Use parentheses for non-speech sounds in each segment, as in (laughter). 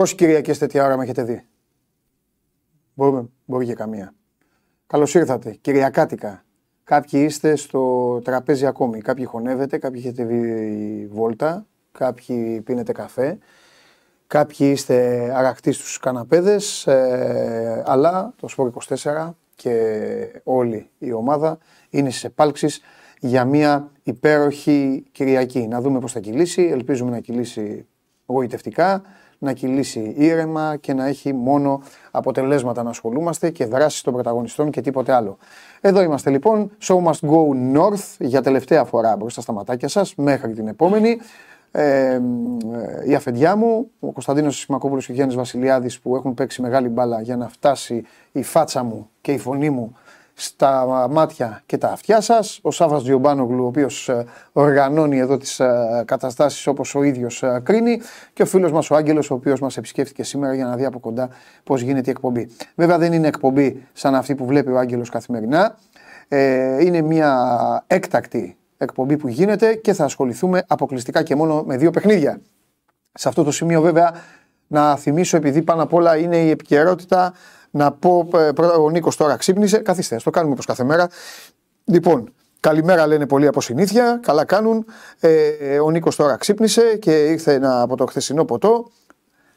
Πόση Κυριακές τέτοια ώρα με έχετε δει; Μπορούμε, μπορεί και καμία. Καλώς ήρθατε. Κυριακάτικα. Κάποιοι είστε στο τραπέζι ακόμη. Κάποιοι χωνεύετε, κάποιοι έχετε δει βόλτα, κάποιοι πίνετε καφέ, κάποιοι είστε αρακτοί στους καναπέδες, ε, αλλά το Σπορ 24 και όλη η ομάδα είναι στις επάλξεις για μια υπέροχη Κυριακή. Να δούμε πώς θα κυλήσει, ελπίζουμε να κυλήσει γοητευτικά, να κυλήσει ήρεμα και να έχει μόνο αποτελέσματα να ασχολούμαστε και δράσεις των πρωταγωνιστών και τίποτε άλλο. Εδώ είμαστε λοιπόν, show must go north για τελευταία φορά μπροστά στα ματάκια σας μέχρι την επόμενη. Ε, η αφεντιά μου, ο Κωνσταντίνος Σιμακόπουλος και ο Γιάννης Βασιλιάδης που έχουν παίξει μεγάλη μπάλα για να φτάσει η φάτσα μου και η φωνή μου στα μάτια και τα αυτιά σας. Ο Σάβας Διομπάνογλου, ο οποίος ε, οργανώνει εδώ τις ε, καταστάσεις όπως ο ίδιος ε, κρίνει και ο φίλος μας ο Άγγελος, ο οποίος μας επισκέφτηκε σήμερα για να δει από κοντά πώς γίνεται η εκπομπή. Βέβαια δεν είναι εκπομπή σαν αυτή που βλέπει ο Άγγελος καθημερινά. είναι μια έκτακτη εκπομπή που γίνεται και θα ασχοληθούμε αποκλειστικά και μόνο με δύο παιχνίδια. Σε αυτό το σημείο βέβαια να θυμίσω επειδή πάνω απ' όλα είναι η επικαιρότητα να πω, ε, ο Νίκος τώρα ξύπνησε. Καθίστε, το κάνουμε όπως κάθε μέρα. Λοιπόν, καλημέρα λένε πολλοί από συνήθεια. Καλά κάνουν. Ε, ο Νίκος τώρα ξύπνησε και ήρθε ένα, από το χθεσινό ποτό.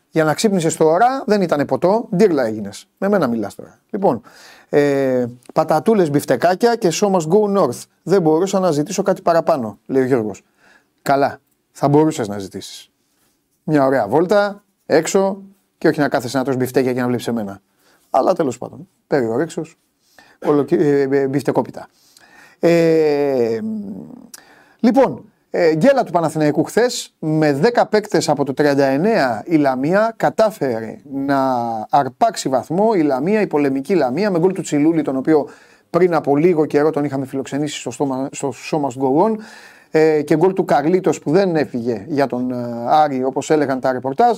Για να ξύπνησε τώρα δεν ήταν ποτό, ντύρλα έγινες. Με μένα μιλάς τώρα. Λοιπόν, ε, πατατούλες μπιφτεκάκια και show must go on. Δεν μπορούσα να ζητήσω κάτι παραπάνω, λέει ο Γιώργος. Καλά, θα μπορούσες να ζητήσεις. Μια ωραία βόλτα, έξω και όχι να κάθεσαι να τρως μπιφτέκια και να βλέπεις εμένα. Αλλά τέλος πάντων. Περιορέξο. Ε, ε, μπιφτεκόπιτα. Ε, λοιπόν, ε, γκέλα του Παναθηναϊκού χθες με 10 παίκτες από το 39 η Λαμία κατάφερε να αρπάξει βαθμό η Λαμία, η πολεμική Λαμία με γκολ του Τσιλούλη τον οποίο πριν από λίγο καιρό τον είχαμε φιλοξενήσει στο, στόμα, στο σώμα Γκογόν ε, και γκολ του Καρλίτος που δεν έφυγε για τον ε, Άρη όπως έλεγαν τα ρεπορτάζ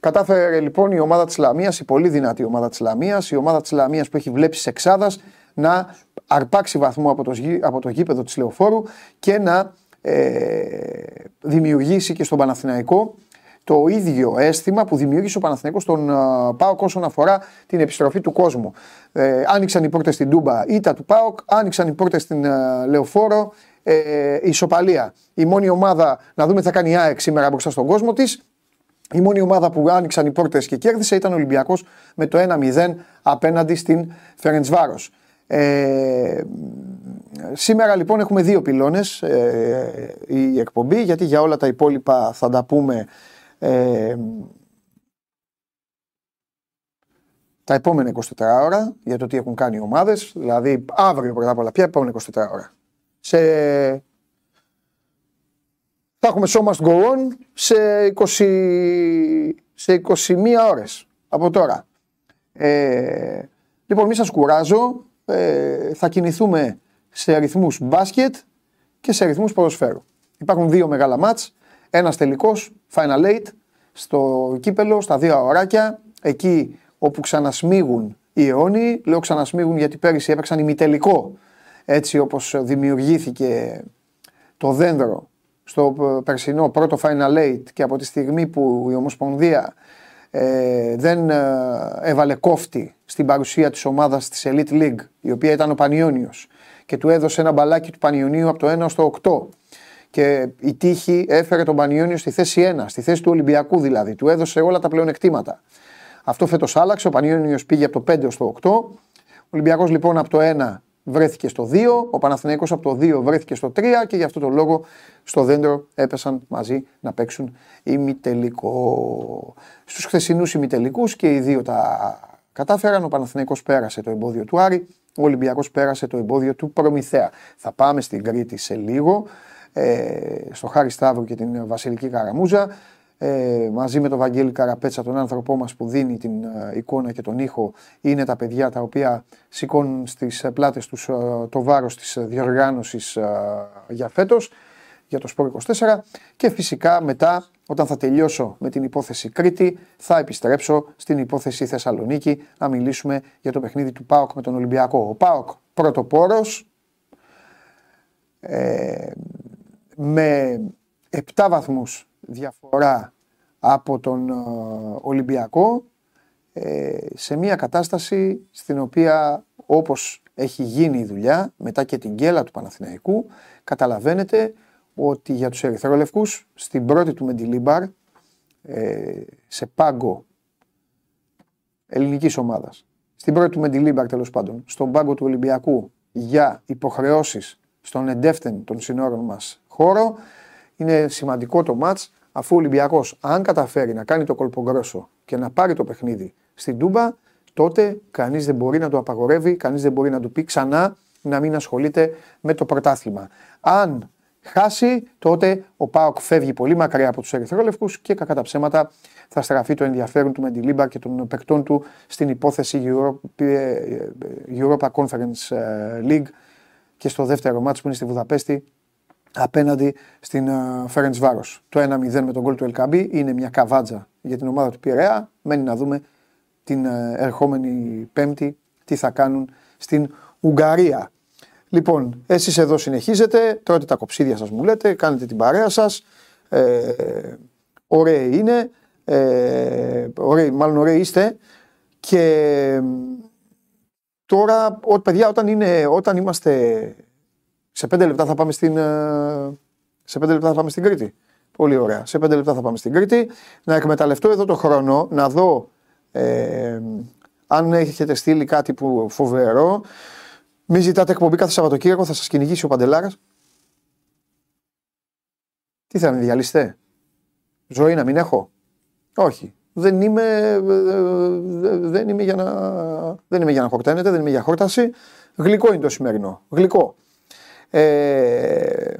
Κατάφερε λοιπόν η ομάδα της Λαμίας, η πολύ δυνατή ομάδα της Λαμίας, η ομάδα της Λαμίας που έχει βλέψει εξάδας, να αρπάξει βαθμό από το, από το γήπεδο της Λεωφόρου και να ε, δημιουργήσει και στον Παναθηναϊκό το ίδιο αίσθημα που δημιούργησε ο Παναθηναϊκός στον uh, ΠΑΟΚ όσον αφορά την επιστροφή του κόσμου. Ε, άνοιξαν οι πόρτες στην Τούμπα, ήττα του ΠΑΟΚ, άνοιξαν οι πόρτες στην uh, Λεωφόρο, ε, ισοπαλία. Η μόνη ομάδα, να δούμε τι θα κάνει η ΑΕΚ σήμερα μπροστά στον κόσμο της, η μόνη ομάδα που άνοιξαν οι πόρτε και κέρδισε ήταν ο Ολυμπιακός με το 1-0 απέναντι στην Φερεντσβάρος. Ε, σήμερα λοιπόν έχουμε δύο πυλώνες ε, η εκπομπή γιατί για όλα τα υπόλοιπα θα τα πούμε ε, τα επόμενα 24 ώρα για το τι έχουν κάνει οι ομάδες δηλαδή αύριο πρώτα απ' όλα ποια επόμενα 24 ώρα σε θα έχουμε show must go on σε, 20, σε 21 ώρες από τώρα. Ε, λοιπόν, μη σας κουράζω, ε, θα κινηθούμε σε αριθμούς μπάσκετ και σε αριθμούς ποδοσφαίρου. Υπάρχουν δύο μεγάλα μάτς, ένας τελικός, Final Eight, στο κύπελο, στα δύο ωράκια, εκεί όπου ξανασμίγουν οι αιώνιοι, λέω ξανασμίγουν γιατί πέρυσι έπαιξαν ημιτελικό, έτσι όπως δημιουργήθηκε το δέντρο στο περσινό πρώτο Final Eight και από τη στιγμή που η Ομοσπονδία ε, δεν ε, έβαλε κόφτη στην παρουσία της ομάδας της Elite League η οποία ήταν ο Πανιόνιος και του έδωσε ένα μπαλάκι του Πανιονίου από το 1 στο 8 και η τύχη έφερε τον Πανιόνιο στη θέση 1, στη θέση του Ολυμπιακού δηλαδή, του έδωσε όλα τα πλεονεκτήματα. Αυτό φέτος άλλαξε, ο Πανιόνιος πήγε από το 5 στο 8, ο Ολυμπιακός λοιπόν από το 1 βρέθηκε στο 2, ο Παναθηναϊκός από το 2 βρέθηκε στο 3 και γι' αυτό το λόγο στο δέντρο έπεσαν μαζί να παίξουν ημιτελικό. Στους χθεσινούς ημιτελικούς και οι δύο τα κατάφεραν, ο Παναθηναϊκός πέρασε το εμπόδιο του Άρη, ο Ολυμπιακός πέρασε το εμπόδιο του Προμηθέα. Θα πάμε στην Κρήτη σε λίγο, ε, στο Χάρη Σταύρου και την Βασιλική Καραμούζα ε, μαζί με τον Βαγγέλη Καραπέτσα, τον άνθρωπό μας που δίνει την ε, εικόνα και τον ήχο, είναι τα παιδιά τα οποία σηκώνουν στις ε, πλάτες τους ε, το βάρος της διοργάνωσης για φέτος, για το Σπόρ 24 και φυσικά μετά όταν θα τελειώσω με την υπόθεση Κρήτη θα επιστρέψω στην υπόθεση Θεσσαλονίκη να μιλήσουμε για το παιχνίδι του ΠΑΟΚ με τον Ολυμπιακό. Ο ΠΑΟΚ πρωτοπόρος ε, με 7 βαθμούς διαφορά από τον ε, Ολυμπιακό ε, σε μια κατάσταση στην οποία όπως έχει γίνει η δουλειά μετά και την γκέλα του Παναθηναϊκού καταλαβαίνετε ότι για τους Ερυθρόλευκους στην πρώτη του Μεντιλίμπαρ ε, σε πάγκο ελληνικής ομάδας στην πρώτη του Μεντιλίμπαρ τέλος πάντων στον πάγκο του Ολυμπιακού για υποχρεώσεις στον εντεύθεν των συνόρων μας χώρο είναι σημαντικό το μάτς αφού ο Ολυμπιακός αν καταφέρει να κάνει το κολπογκρόσο και να πάρει το παιχνίδι στην Τούμπα τότε κανείς δεν μπορεί να το απαγορεύει, κανείς δεν μπορεί να του πει ξανά να μην ασχολείται με το πρωτάθλημα. Αν χάσει, τότε ο Πάοκ φεύγει πολύ μακριά από τους Ερυθρόλευκους και κακά τα ψέματα θα στραφεί το ενδιαφέρον του Μεντιλίμπα και των παικτών του στην υπόθεση Europa Conference ε, League και στο δεύτερο μάτσο που είναι στη Βουδαπέστη απέναντι στην Φέρεντ Βάρο. Το 1-0 με τον γκολ του Ελκαμπή είναι μια καβάτζα για την ομάδα του Πειραιά. Μένει να δούμε την ε, ερχόμενη Πέμπτη τι θα κάνουν στην Ουγγαρία. Λοιπόν, εσείς εδώ συνεχίζετε, τρώτε τα κοψίδια σας μου λέτε, κάνετε την παρέα σας, ε, ωραίοι είναι, ε, ωραίοι, μάλλον ωραίοι είστε και τώρα, ό, παιδιά, όταν, είναι, όταν είμαστε σε πέντε λεπτά θα πάμε στην, ε, σε πέντε λεπτά θα πάμε στην Κρήτη. Πολύ ωραία. Σε πέντε λεπτά θα πάμε στην Κρήτη. Να εκμεταλλευτώ εδώ το χρόνο, να δω ε, αν έχετε στείλει κάτι που φοβερό. Μην ζητάτε εκπομπή κάθε Σαββατοκύριακο, θα σας κυνηγήσει ο Παντελάρας. Τι θα με διαλύσετε, Ζωή να μην έχω; Όχι. Δεν είμαι, δεν είμαι, για, να, δεν είμαι για να χορταίνετε, δεν είμαι για χόρταση. Γλυκό είναι το σημερινό. Γλυκό. Ε,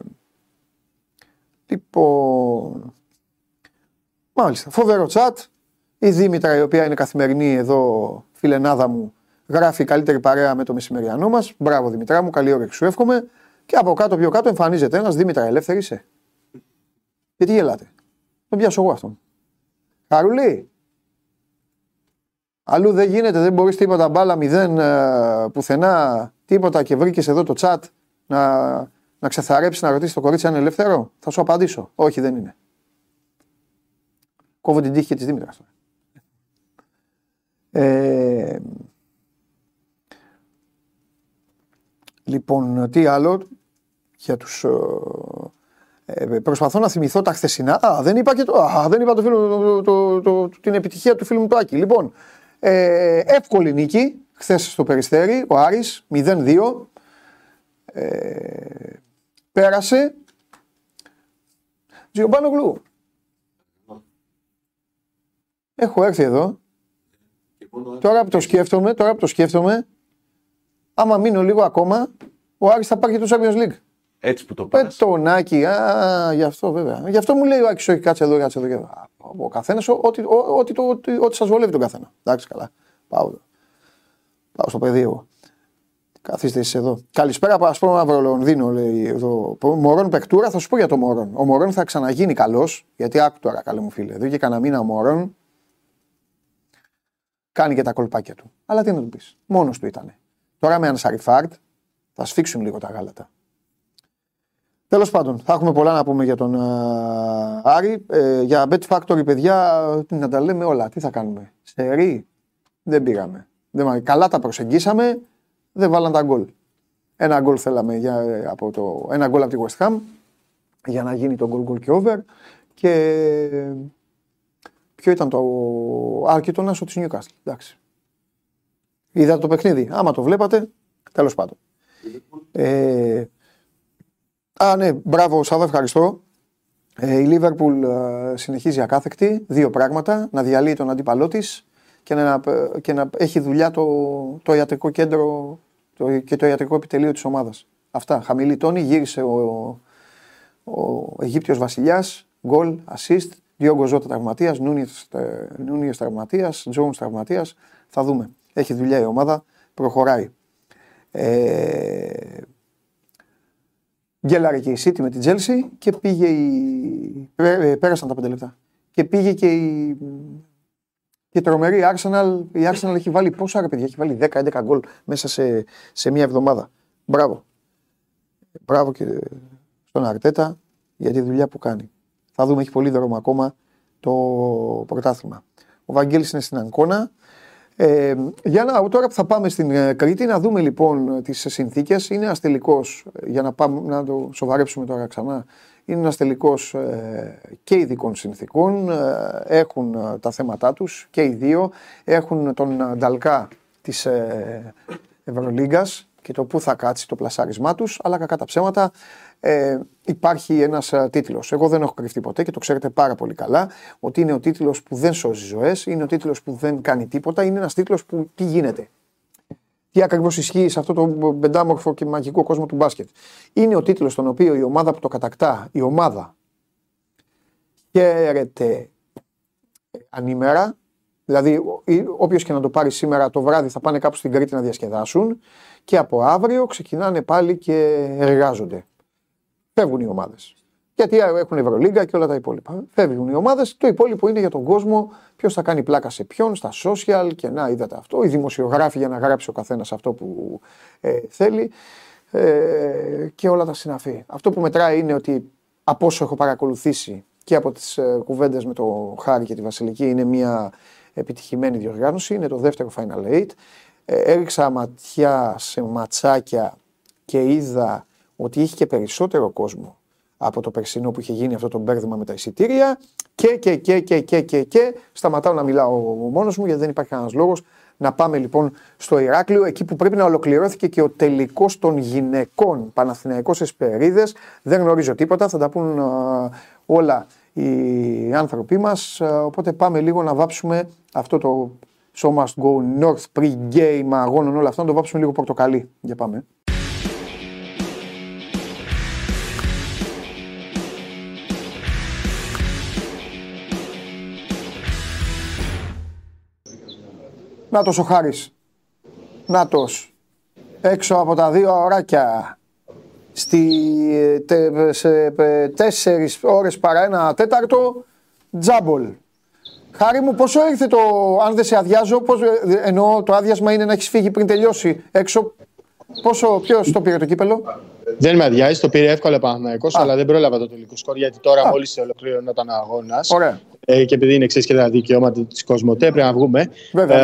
λοιπόν. Μάλιστα. Φοβερό τσάτ. Η Δήμητρα, η οποία είναι καθημερινή εδώ, φιλενάδα μου, γράφει καλύτερη παρέα με το μεσημεριανό μας. Μπράβο Δημητρά μου, καλή όρεξη σου εύχομαι. Και από κάτω, πιο κάτω εμφανίζεται ένας Δήμητρα, ελεύθερη είσαι. Γιατί γελάτε; Τον πιάσω εγώ αυτόν. Χαρουλή. Αλλού δεν γίνεται, δεν μπορείς τίποτα μπάλα, μηδέν ε, πουθενά, τίποτα και βρήκες εδώ το chat να, να ξεθαρέψει να ρωτήσει το κορίτσι αν είναι ελεύθερο; Θα σου απαντήσω. Όχι, δεν είναι. Κόβω την τύχη και της Δήμητρας. Ε, λοιπόν, τι άλλο για τους... Ε, ε, προσπαθώ να θυμηθώ τα χθεσινά. Α, δεν είπα, και το, α, δεν είπα το φίλο, το, το, την επιτυχία του φίλου μου του Άκη. Λοιπόν, ε, εύκολη νίκη χθες στο Περιστέρι, ο Άρης 0-2. Ε, πέρασε. Τζιομπάνο Γλου. Έχω έρθει εδώ Τώρα που το σκέφτομαι, τώρα που το σκέφτομαι, άμα μείνω λίγο ακόμα, ο Άρης θα πάρει και το Champions League. Έτσι που το πας. το Νάκη, α, γι' αυτό βέβαια. Γι' αυτό μου λέει ο Άκης, όχι κάτσε εδώ, κάτσε εδώ. Ο καθένας, ό,τι, ό,τι, ό,τι, ό,τι σας βολεύει τον καθένα. Εντάξει καλά. Πάω, πάω στο παιδί εγώ. Καθίστε εσείς εδώ. Καλησπέρα από Ασπρό Μαύρο Λονδίνο, λέει εδώ. Μωρόν Πεκτούρα, θα σου πω για το Μωρόν. Ο Μωρόν θα ξαναγίνει καλός, γιατί άκου τώρα, καλέ μου φίλε. Εδώ και κανένα μήνα ο Μωρόν Κάνει και τα κολπάκια του. Αλλά τι να του πεις. Μόνος του ήταν. Τώρα με Ανσαριφάρτ θα σφίξουν λίγο τα γάλατα. Τέλος πάντων, θα έχουμε πολλά να πούμε για τον uh, Άρη. Ε, για Bet Factory, παιδιά, τι να τα λέμε όλα. Τι θα κάνουμε. Σερή, δεν πήγαμε. Δεν, καλά τα προσεγγίσαμε, δεν βάλαν τα γκολ. Ένα γκολ θέλαμε για, από το, ένα γκολ από τη West Ham για να γίνει το γκολ γκολ και over. Και Ποιο ήταν το. Α, και τον Άσο της Νιούκαστλ. Εντάξει. Είδατε το παιχνίδι. Άμα το βλέπατε, τέλος πάντων. Ε, α, ναι, μπράβο, Σάβα, ευχαριστώ. Ε, η Λίβερπουλ ε, συνεχίζει ακάθεκτη. Δύο πράγματα. Να διαλύει τον αντίπαλό της και να, και να έχει δουλειά το, το ιατρικό κέντρο το, και το ιατρικό επιτελείο της ομάδας. Αυτά. Χαμηλή τόνη, γύρισε ο, ο Αιγύπτιος βασιλιάς, γκολ, assist, Διόγκο Ζώτα τραυματίας, Νούνιες τραυματίας, Τζόουνς τραυματίας. Θα δούμε. Έχει δουλειά η ομάδα, προχωράει. Ε, γκέλαρε και η City με την Τσέλσι και πήγε η. Ε, πέρασαν τα πέντε λεπτά. Και πήγε και η. Και τρομερή Arsenal. Η Arsenal έχει βάλει πόσα ρε παιδιά, έχει βάλει 10-11 γκολ μέσα σε, σε μια εβδομάδα. Μπράβο. Μπράβο και στον Αρτέτα για τη δουλειά που κάνει. Θα δούμε, έχει πολύ δρόμο ακόμα το πρωτάθλημα. Ο Βαγγέλης είναι στην Αγκώνα. Ε, για να, τώρα που θα πάμε στην ε, Κρήτη να δούμε λοιπόν τις συνθήκες. Είναι ένας τελικός, για να, πάμε, να το σοβαρέψουμε τώρα ξανά, είναι ένας τελικός ε, και ειδικών συνθήκων. Ε, έχουν ε, τα θέματα τους και οι δύο. Έχουν τον Νταλκά της ε, Ευρωλίγκας και το πού θα κάτσει το πλασάρισμά τους, αλλά κακά τα ψέματα ε, υπάρχει ένας ε, τίτλος. Εγώ δεν έχω κρυφτεί ποτέ και το ξέρετε πάρα πολύ καλά ότι είναι ο τίτλος που δεν σώζει ζωές, είναι ο τίτλος που δεν κάνει τίποτα, είναι ένας τίτλος που τι γίνεται. Τι ακριβώς ισχύει σε αυτό το πεντάμορφο και μαγικό κόσμο του μπάσκετ. Είναι ο τίτλος στον οποίο η ομάδα που το κατακτά, η ομάδα χαίρεται ανήμερα, δηλαδή όποιος και να το πάρει σήμερα το βράδυ θα πάνε κάπου στην Κρήτη να διασκεδάσουν και από αύριο ξεκινάνε πάλι και εργάζονται. Φεύγουν οι ομάδες. Γιατί έχουν Ευρωλίγκα και όλα τα υπόλοιπα. Φεύγουν οι ομάδες. Το υπόλοιπο είναι για τον κόσμο ποιος θα κάνει πλάκα σε ποιον, στα social και να είδατε αυτό. Οι δημοσιογράφοι για να γράψει ο καθένας αυτό που ε, θέλει ε, και όλα τα συναφή. Αυτό που μετράει είναι ότι από όσο έχω παρακολουθήσει και από τις ε, κουβέντες με το Χάρη και τη Βασιλική είναι μια επιτυχημένη διοργάνωση. Είναι το δεύτερο Final Eight. Ε, έριξα ματιά σε ματσάκια και είδα ότι είχε και περισσότερο κόσμο από το περσινό που είχε γίνει αυτό το μπέρδεμα με τα εισιτήρια και, και, και, και, και, και, και. σταματάω να μιλάω μόνος μου γιατί δεν υπάρχει κανένας λόγος να πάμε λοιπόν στο Ηράκλειο, εκεί που πρέπει να ολοκληρώθηκε και ο τελικός των γυναικών Παναθηναϊκός Εσπερίδες. Δεν γνωρίζω τίποτα, θα τα πούν όλα οι άνθρωποι μας. οπότε πάμε λίγο να βάψουμε αυτό το Show Must Go North Pre-Game αγώνων όλα αυτά, να το βάψουμε λίγο πορτοκαλί. Για πάμε. Νάτος ο Χάρης. Νάτος. Έξω από τα δύο ωράκια. Στη, τε, σε τέσσερις ώρες παρά ένα τέταρτο. Τζάμπολ. Χάρη μου, πόσο ήρθε το, αν δεν σε αδειάζω, πώς, εννοώ το άδειασμα είναι να έχεις φύγει πριν τελειώσει έξω. Πόσο, ποιος το πήρε το κύπελο; Δεν με αδειάζει, το πήρε εύκολα Παναθυναϊκό, αλλά δεν πρόλαβα το τελικό σκορ γιατί τώρα μόλις ολοκληρώνονταν ο αγώνας. Ε, και επειδή είναι εξή και τα δικαιώματα της Κοσμοτέ, πρέπει να βγούμε. Βέβαια, ε,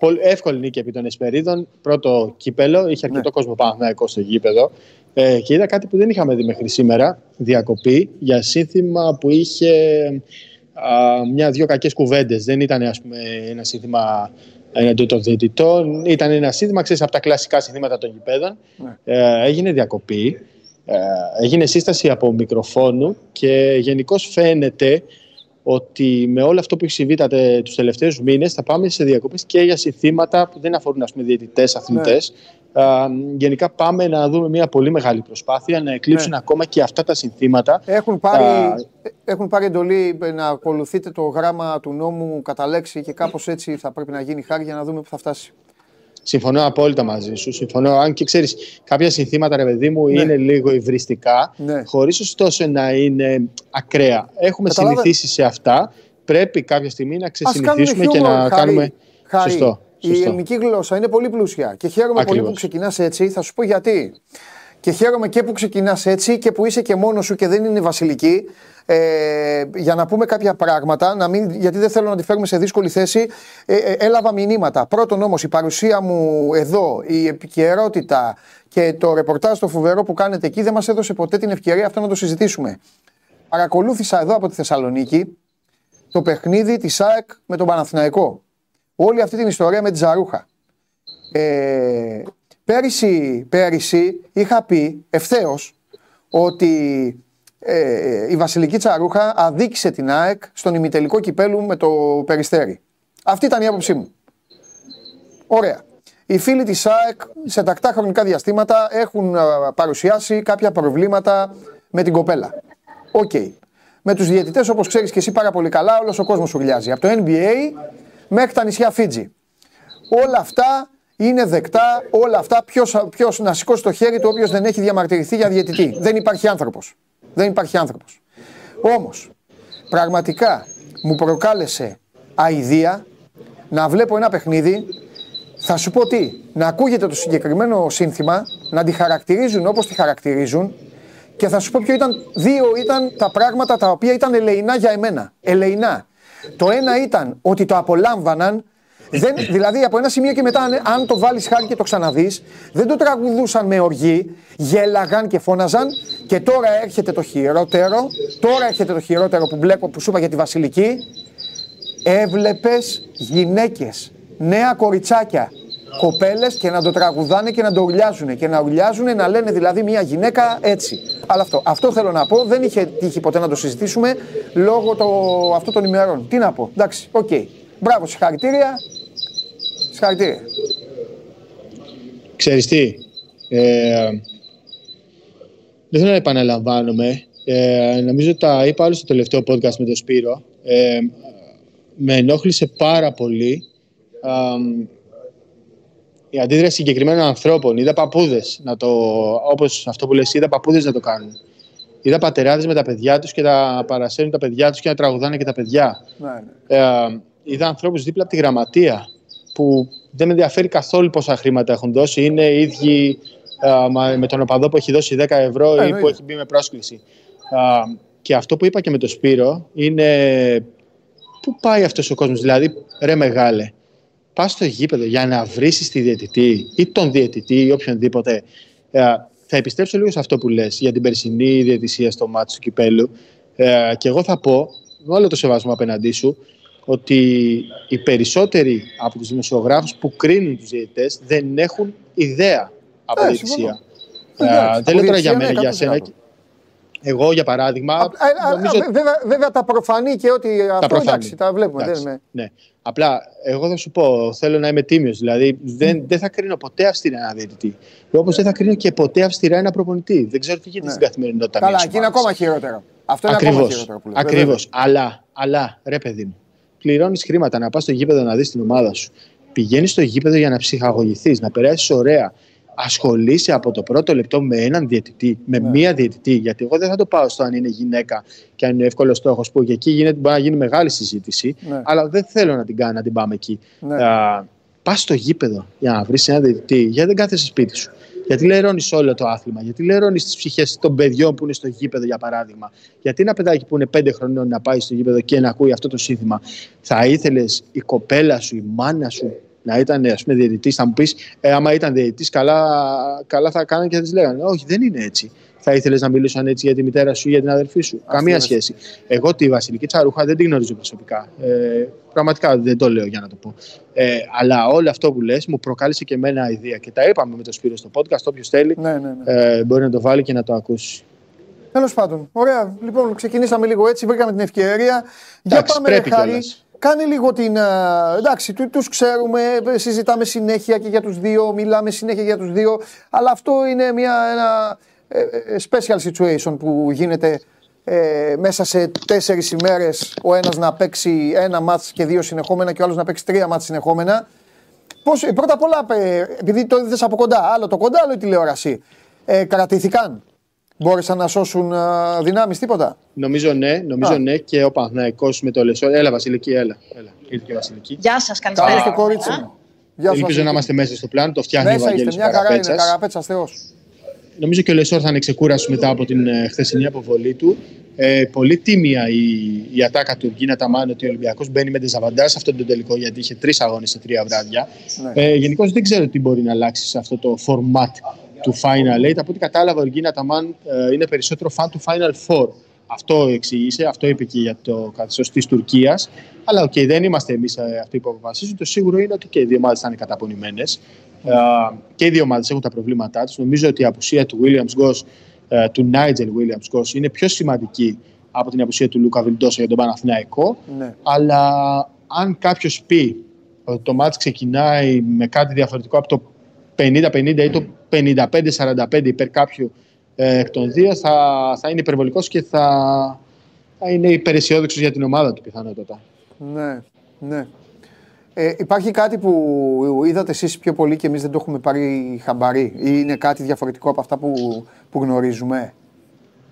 βέβαια. εύκολη νίκη επί των Εσπερίδων. Πρώτο κύπελο, είχε αρκετό ναι. κόσμο Παναθυναϊκό στο γήπεδο. Ε, και είδα κάτι που δεν είχαμε δει μέχρι σήμερα. Διακοπή για σύνθημα που είχε μια-δυο κακές κουβέντες. Δεν ήταν ας πούμε, ένα σύνθημα εναντίον των διαιτητών. Ήταν ένα σύνθημα, ξέρεις, από τα κλασικά συνθήματα των γηπέδων. Ναι. Ε, έγινε διακοπή. Ε, έγινε σύσταση από μικροφόνου και γενικώς φαίνεται ότι με όλο αυτό που έχει συμβεί τους τελευταίους μήνες θα πάμε σε διακοπές και για συνθήματα που δεν αφορούν διαιτητές, αθλητές. Ναι. Γενικά πάμε να δούμε μια πολύ μεγάλη προσπάθεια να εκλείψουν ναι. ακόμα και αυτά τα συνθήματα. Έχουν πάρει, έχουν πάρει εντολή να ακολουθείτε το γράμμα του νόμου κατά λέξη και κάπως έτσι θα πρέπει να γίνει χάρη για να δούμε που θα φτάσει. Συμφωνώ απόλυτα μαζί σου. Συμφωνώ. Αν και ξέρεις, κάποια συνθήματα, ρε παιδί μου, ναι. είναι λίγο υβριστικά, ναι. χωρίς ωστόσο να είναι ακραία. Έχουμε Καταλάβε... συνηθίσει σε αυτά. Πρέπει κάποια στιγμή να ξεσυνηθίσουμε και να κάνουμε. Χάρη. Σωστό. Η ελληνική γλώσσα είναι πολύ πλούσια και χαίρομαι Ακριβώς. πολύ που ξεκινάς έτσι. Θα σου πω γιατί. Και χαίρομαι και που ξεκινάς έτσι και που είσαι και μόνος σου και δεν είναι βασιλική. Ε, για να πούμε κάποια πράγματα, να μην, γιατί δεν θέλω να τη φέρουμε σε δύσκολη θέση. Ε, ε, έλαβα μηνύματα. Πρώτον όμως η παρουσία μου εδώ, η επικαιρότητα και το ρεπορτάζ το φοβερό που κάνετε εκεί δεν μας έδωσε ποτέ την ευκαιρία αυτό να το συζητήσουμε. Παρακολούθησα εδώ από τη Θεσσαλονίκη το παιχνίδι της ΑΕΚ με τον Παναθηναϊκό. Όλη αυτή την ιστορία με τη Ζαρούχα. Ε, πέρυσι, πέρυσι είχα πει ευθέως ότι ε, η Βασιλική Τσαρούχα αδίκησε την ΑΕΚ στον ημιτελικό κυπέλου με το Περιστέρι. Αυτή ήταν η άποψή μου. Ωραία. Οι φίλοι της ΑΕΚ σε τακτά χρονικά διαστήματα έχουν παρουσιάσει κάποια προβλήματα με την κοπέλα. OK. Okay. Με τους διαιτητές όπως ξέρεις και εσύ πάρα πολύ καλά όλος ο κόσμος ουρλιάζει. Από το NBA μέχρι τα νησιά Φίτζι. Όλα αυτά είναι δεκτά, όλα αυτά ποιος, να σηκώσει το χέρι του όποιος δεν έχει διαμαρτυρηθεί για διαιτητή. Δεν υπάρχει άνθρωπος. Δεν υπάρχει άνθρωπος. Όμως, πραγματικά μου προκάλεσε αηδία να βλέπω ένα παιχνίδι, θα σου πω τι, να ακούγεται το συγκεκριμένο σύνθημα, να τη χαρακτηρίζουν όπως τη χαρακτηρίζουν και θα σου πω ποιο ήταν, δύο ήταν τα πράγματα τα οποία ήταν ελεηνά για εμένα. Ελεηνά. Το ένα ήταν ότι το απολάμβαναν. Δεν, δηλαδή από ένα σημείο και μετά, αν- αν το βάλεις χάρη και το ξαναδείς, δεν το τραγουδούσαν με οργή, γέλαγαν και φώναζαν. Και τώρα έρχεται το χειρότερο. Τώρα έρχεται το χειρότερο που βλέπω που σου είπα για τη Βασιλική. Έβλεπες γυναίκες, νέα κοριτσάκια, κοπέλες και να το τραγουδάνε και να το ουρλιάζουν. Και να ουρλιάζουν να λένε δηλαδή μια γυναίκα έτσι. Αλλά αυτό, αυτό θέλω να πω. Δεν είχε τύχει ποτέ να το συζητήσουμε λόγω το, αυτών των ημερών. Τι να πω. Εντάξει, οκ. Μπράβο, συγχαρητήρια. Συγχαρητήρια. Ξέρεις τι, ε, δεν θέλω να επαναλαμβάνομαι. Ε, νομίζω τα είπα άλλο στο τελευταίο podcast με τον Σπύρο. Ε, με ενόχλησε πάρα πολύ α, η αντίδραση συγκεκριμένων ανθρώπων. Είδα παππούδες, να το, όπως αυτό που λες, είδα παππούδες να το κάνουν. Είδα πατεράδες με τα παιδιά τους και τα παρασέρνουν τα παιδιά τους και να τραγουδάνε και τα παιδιά. Ναι, ναι. Ε, είδα ανθρώπους δίπλα από τη γραμματεία που δεν με ενδιαφέρει καθόλου πόσα χρήματα έχουν δώσει. Είναι οι ίδιοι ε, μα- με τον οπαδό που έχει δώσει 10 ευρώ ή που εννοείται. έχει μπει με πρόσκληση. Ε, και αυτό που είπα και με τον Σπύρο είναι πού πάει αυτός ο κόσμος. Δηλαδή, ρε μεγάλε, πας στο γήπεδο για να βρήσεις τη διαιτητή ή τον διαιτητή ή οποιονδήποτε. Ε, θα επιστρέψω λίγο σε αυτό που λες για την περσινή διαιτησία στο μάτι του Κυπέλου. Ε, και εγώ θα πω, με όλο το σεβασμό απέναντί σου, ότι οι περισσότεροι από τους δημοσιογράφους που κρίνουν τους διαιτητές δεν έχουν ιδέα από Ε, διαιτησία. συμφωνώ. Ε, Εντάξει, δεν λέω τώρα για από μένα, διαιτησία, για ναι, σένα. 100%. Εγώ, για παράδειγμα, Α, α, α, νομίζω βέ- βέβαια, βέβαια τα προφανή και ότι αυτό προφανή. εντάξει, τα βλέπουμε. Εντάξει, Δεν είναι... Ναι. Απλά εγώ θα σου πω, θέλω να είμαι τίμιος. Δηλαδή, δεν, δεν θα κρίνω ποτέ αυστηρά ένα διαιτητή. Όπως δεν θα κρίνω και ποτέ αυστηρά ένα προπονητή. Δεν ξέρω τι γίνεται Ναι. στην καθημερινότητα. Καλά, μιας εκεί είναι ομάδας. ακόμα χειρότερο. Αυτό είναι ακόμα Ακριβώς. χειρότερο που λες. Ακριβώς. Αλλά, αλλά, ρε παιδί μου, πληρώνεις χρήματα να πας στο γήπεδο να δεις την ομάδα σου. Πηγαίνεις στο γήπεδο για να ψυχαγωγηθείς, να περάσεις ωραία. Ασχολείσαι από το πρώτο λεπτό με έναν διαιτητή, με Ναι. μία διαιτητή. Γιατί εγώ δεν θα το πάω στο αν είναι γυναίκα και αν είναι εύκολος στόχος που και εκεί γίνεται, μπορεί να γίνει μεγάλη συζήτηση. Ναι. Αλλά δεν θέλω να την κάνω να την πάμε εκεί. Ναι. Πας στο γήπεδο για να βρεις έναν διαιτητή, γιατί δεν κάθεσαι σπίτι σου. Γιατί λερώνεις όλο το άθλημα, γιατί λερώνεις τις ψυχές των παιδιών που είναι στο γήπεδο, για παράδειγμα. Γιατί ένα παιδάκι που είναι πέντε χρονών να πάει στο γήπεδο και να ακούει αυτό το σύνθημα, θα ήθελες η κοπέλα σου, η μάνα σου να ήταν ας πούμε διαιτητής, θα μου πεις, ε, άμα ήταν διαιτητής καλά, καλά θα κάνανε και θα της λέγανε. Όχι, δεν είναι έτσι. Θα ήθελες να μιλούσαν έτσι για τη μητέρα σου ή για την αδερφή σου. Καμία είναι. σχέση. Εγώ τη Βασιλική Τσαρούχα δεν την γνωρίζω προσωπικά. Ε, πραγματικά δεν το λέω για να το πω. Ε, αλλά όλο αυτό που λες μου προκάλεσε και εμένα ιδέα. Και τα είπαμε με το Σπύρο στο podcast. Όποιος θέλει Ναι, ναι, ναι. ε, μπορεί να το βάλει και να το ακούσει. Τέλος πάντων. Ωραία. Λοιπόν, ξεκινήσαμε λίγο έτσι, βρήκαμε την ευκαιρία. Για Εντάξει, πάμε, ρε πρέπει Χάρη. κιόλας. Κάνε λίγο την. α, Εντάξει, του τους ξέρουμε, συζητάμε συνέχεια και για τους δύο, μιλάμε συνέχεια για τους δύο. Αλλά αυτό είναι μια, ένα ε, ε, special situation που γίνεται ε, μέσα σε τέσσερις ημέρες ο ένας να παίξει ένα μάτς και δύο συνεχόμενα και ο άλλος να παίξει τρία μάτς συνεχόμενα. Πώς, ε, πρώτα απ' όλα, ε, επειδή το είδες από κοντά, άλλο το κοντά, άλλο η τηλεόραση. Ε, κρατήθηκαν; Μπόρεσαν να σώσουν α, δυνάμεις, τίποτα; Νομίζω ναι, νομίζω Α. ναι και ο Παναθηναϊκός με το Λεσόρ. Έλα Βασιλική, έλα. έλα. Ήρθε και η Βασιλική. Γεια σας, Καλώς καλησπέρα. το κορίτσι μου. Γεια σου, Ελπίζω Βασίλη. να είμαστε μέσα στο πλάνο. Το φτιάχνει ο Μέσα είστε, Βαγγέλης μια χαρά είναι. Καραπέτσας. Καραπέτσας Θεός. Νομίζω και ο Λεσόρ θα είναι ξεκούραστο μετά από την ε, χθεσινή αποβολή του. Ε, πολύ τίμια η, η ατάκα του Εργκίν Αταμάν ότι ο Ολυμπιακός μπαίνει με ντεζαβαντάζ σε αυτόν τον τελικό γιατί είχε τρεις αγώνες σε τρία βράδια. Ναι. Ε, Γενικώς δεν ξέρω τι μπορεί να αλλάξει σε αυτό το format του Final Eight. Από ό,τι κατάλαβα, ο Εργκίν Αταμάν ε, είναι περισσότερο fan του Final Four. Αυτό εξήγησε, αυτό είπε και για το καθεστώς της Τουρκίας. Αλλά οκ, δεν είμαστε εμείς αυτοί που αποφασίζουν. Το σίγουρο είναι ότι και οι δύο ομάδες θα είναι καταπονημένες. Ε, και οι δύο ομάδες έχουν τα προβλήματά τους. Νομίζω ότι η απουσία του Williams Goss, ε, του Nigel Williams Goss, είναι πιο σημαντική από την απουσία του Λούκα Βιλντόζα για τον Παναθηναϊκό. Ναι. Αλλά αν κάποιος πει ότι το μάτς ξεκινάει με κάτι διαφορετικό από το 50-50 ή το 55-45 υπέρ κάποιου ε, εκ των δύο, θα, θα είναι υπερβολικός και θα, θα είναι υπεραισιόδοξος για την ομάδα του πιθανότατα. Ναι, ναι. Ε, υπάρχει κάτι που είδατε εσείς πιο πολύ και εμείς δεν το έχουμε πάρει χαμπαρί ή είναι κάτι διαφορετικό από αυτά που, που γνωρίζουμε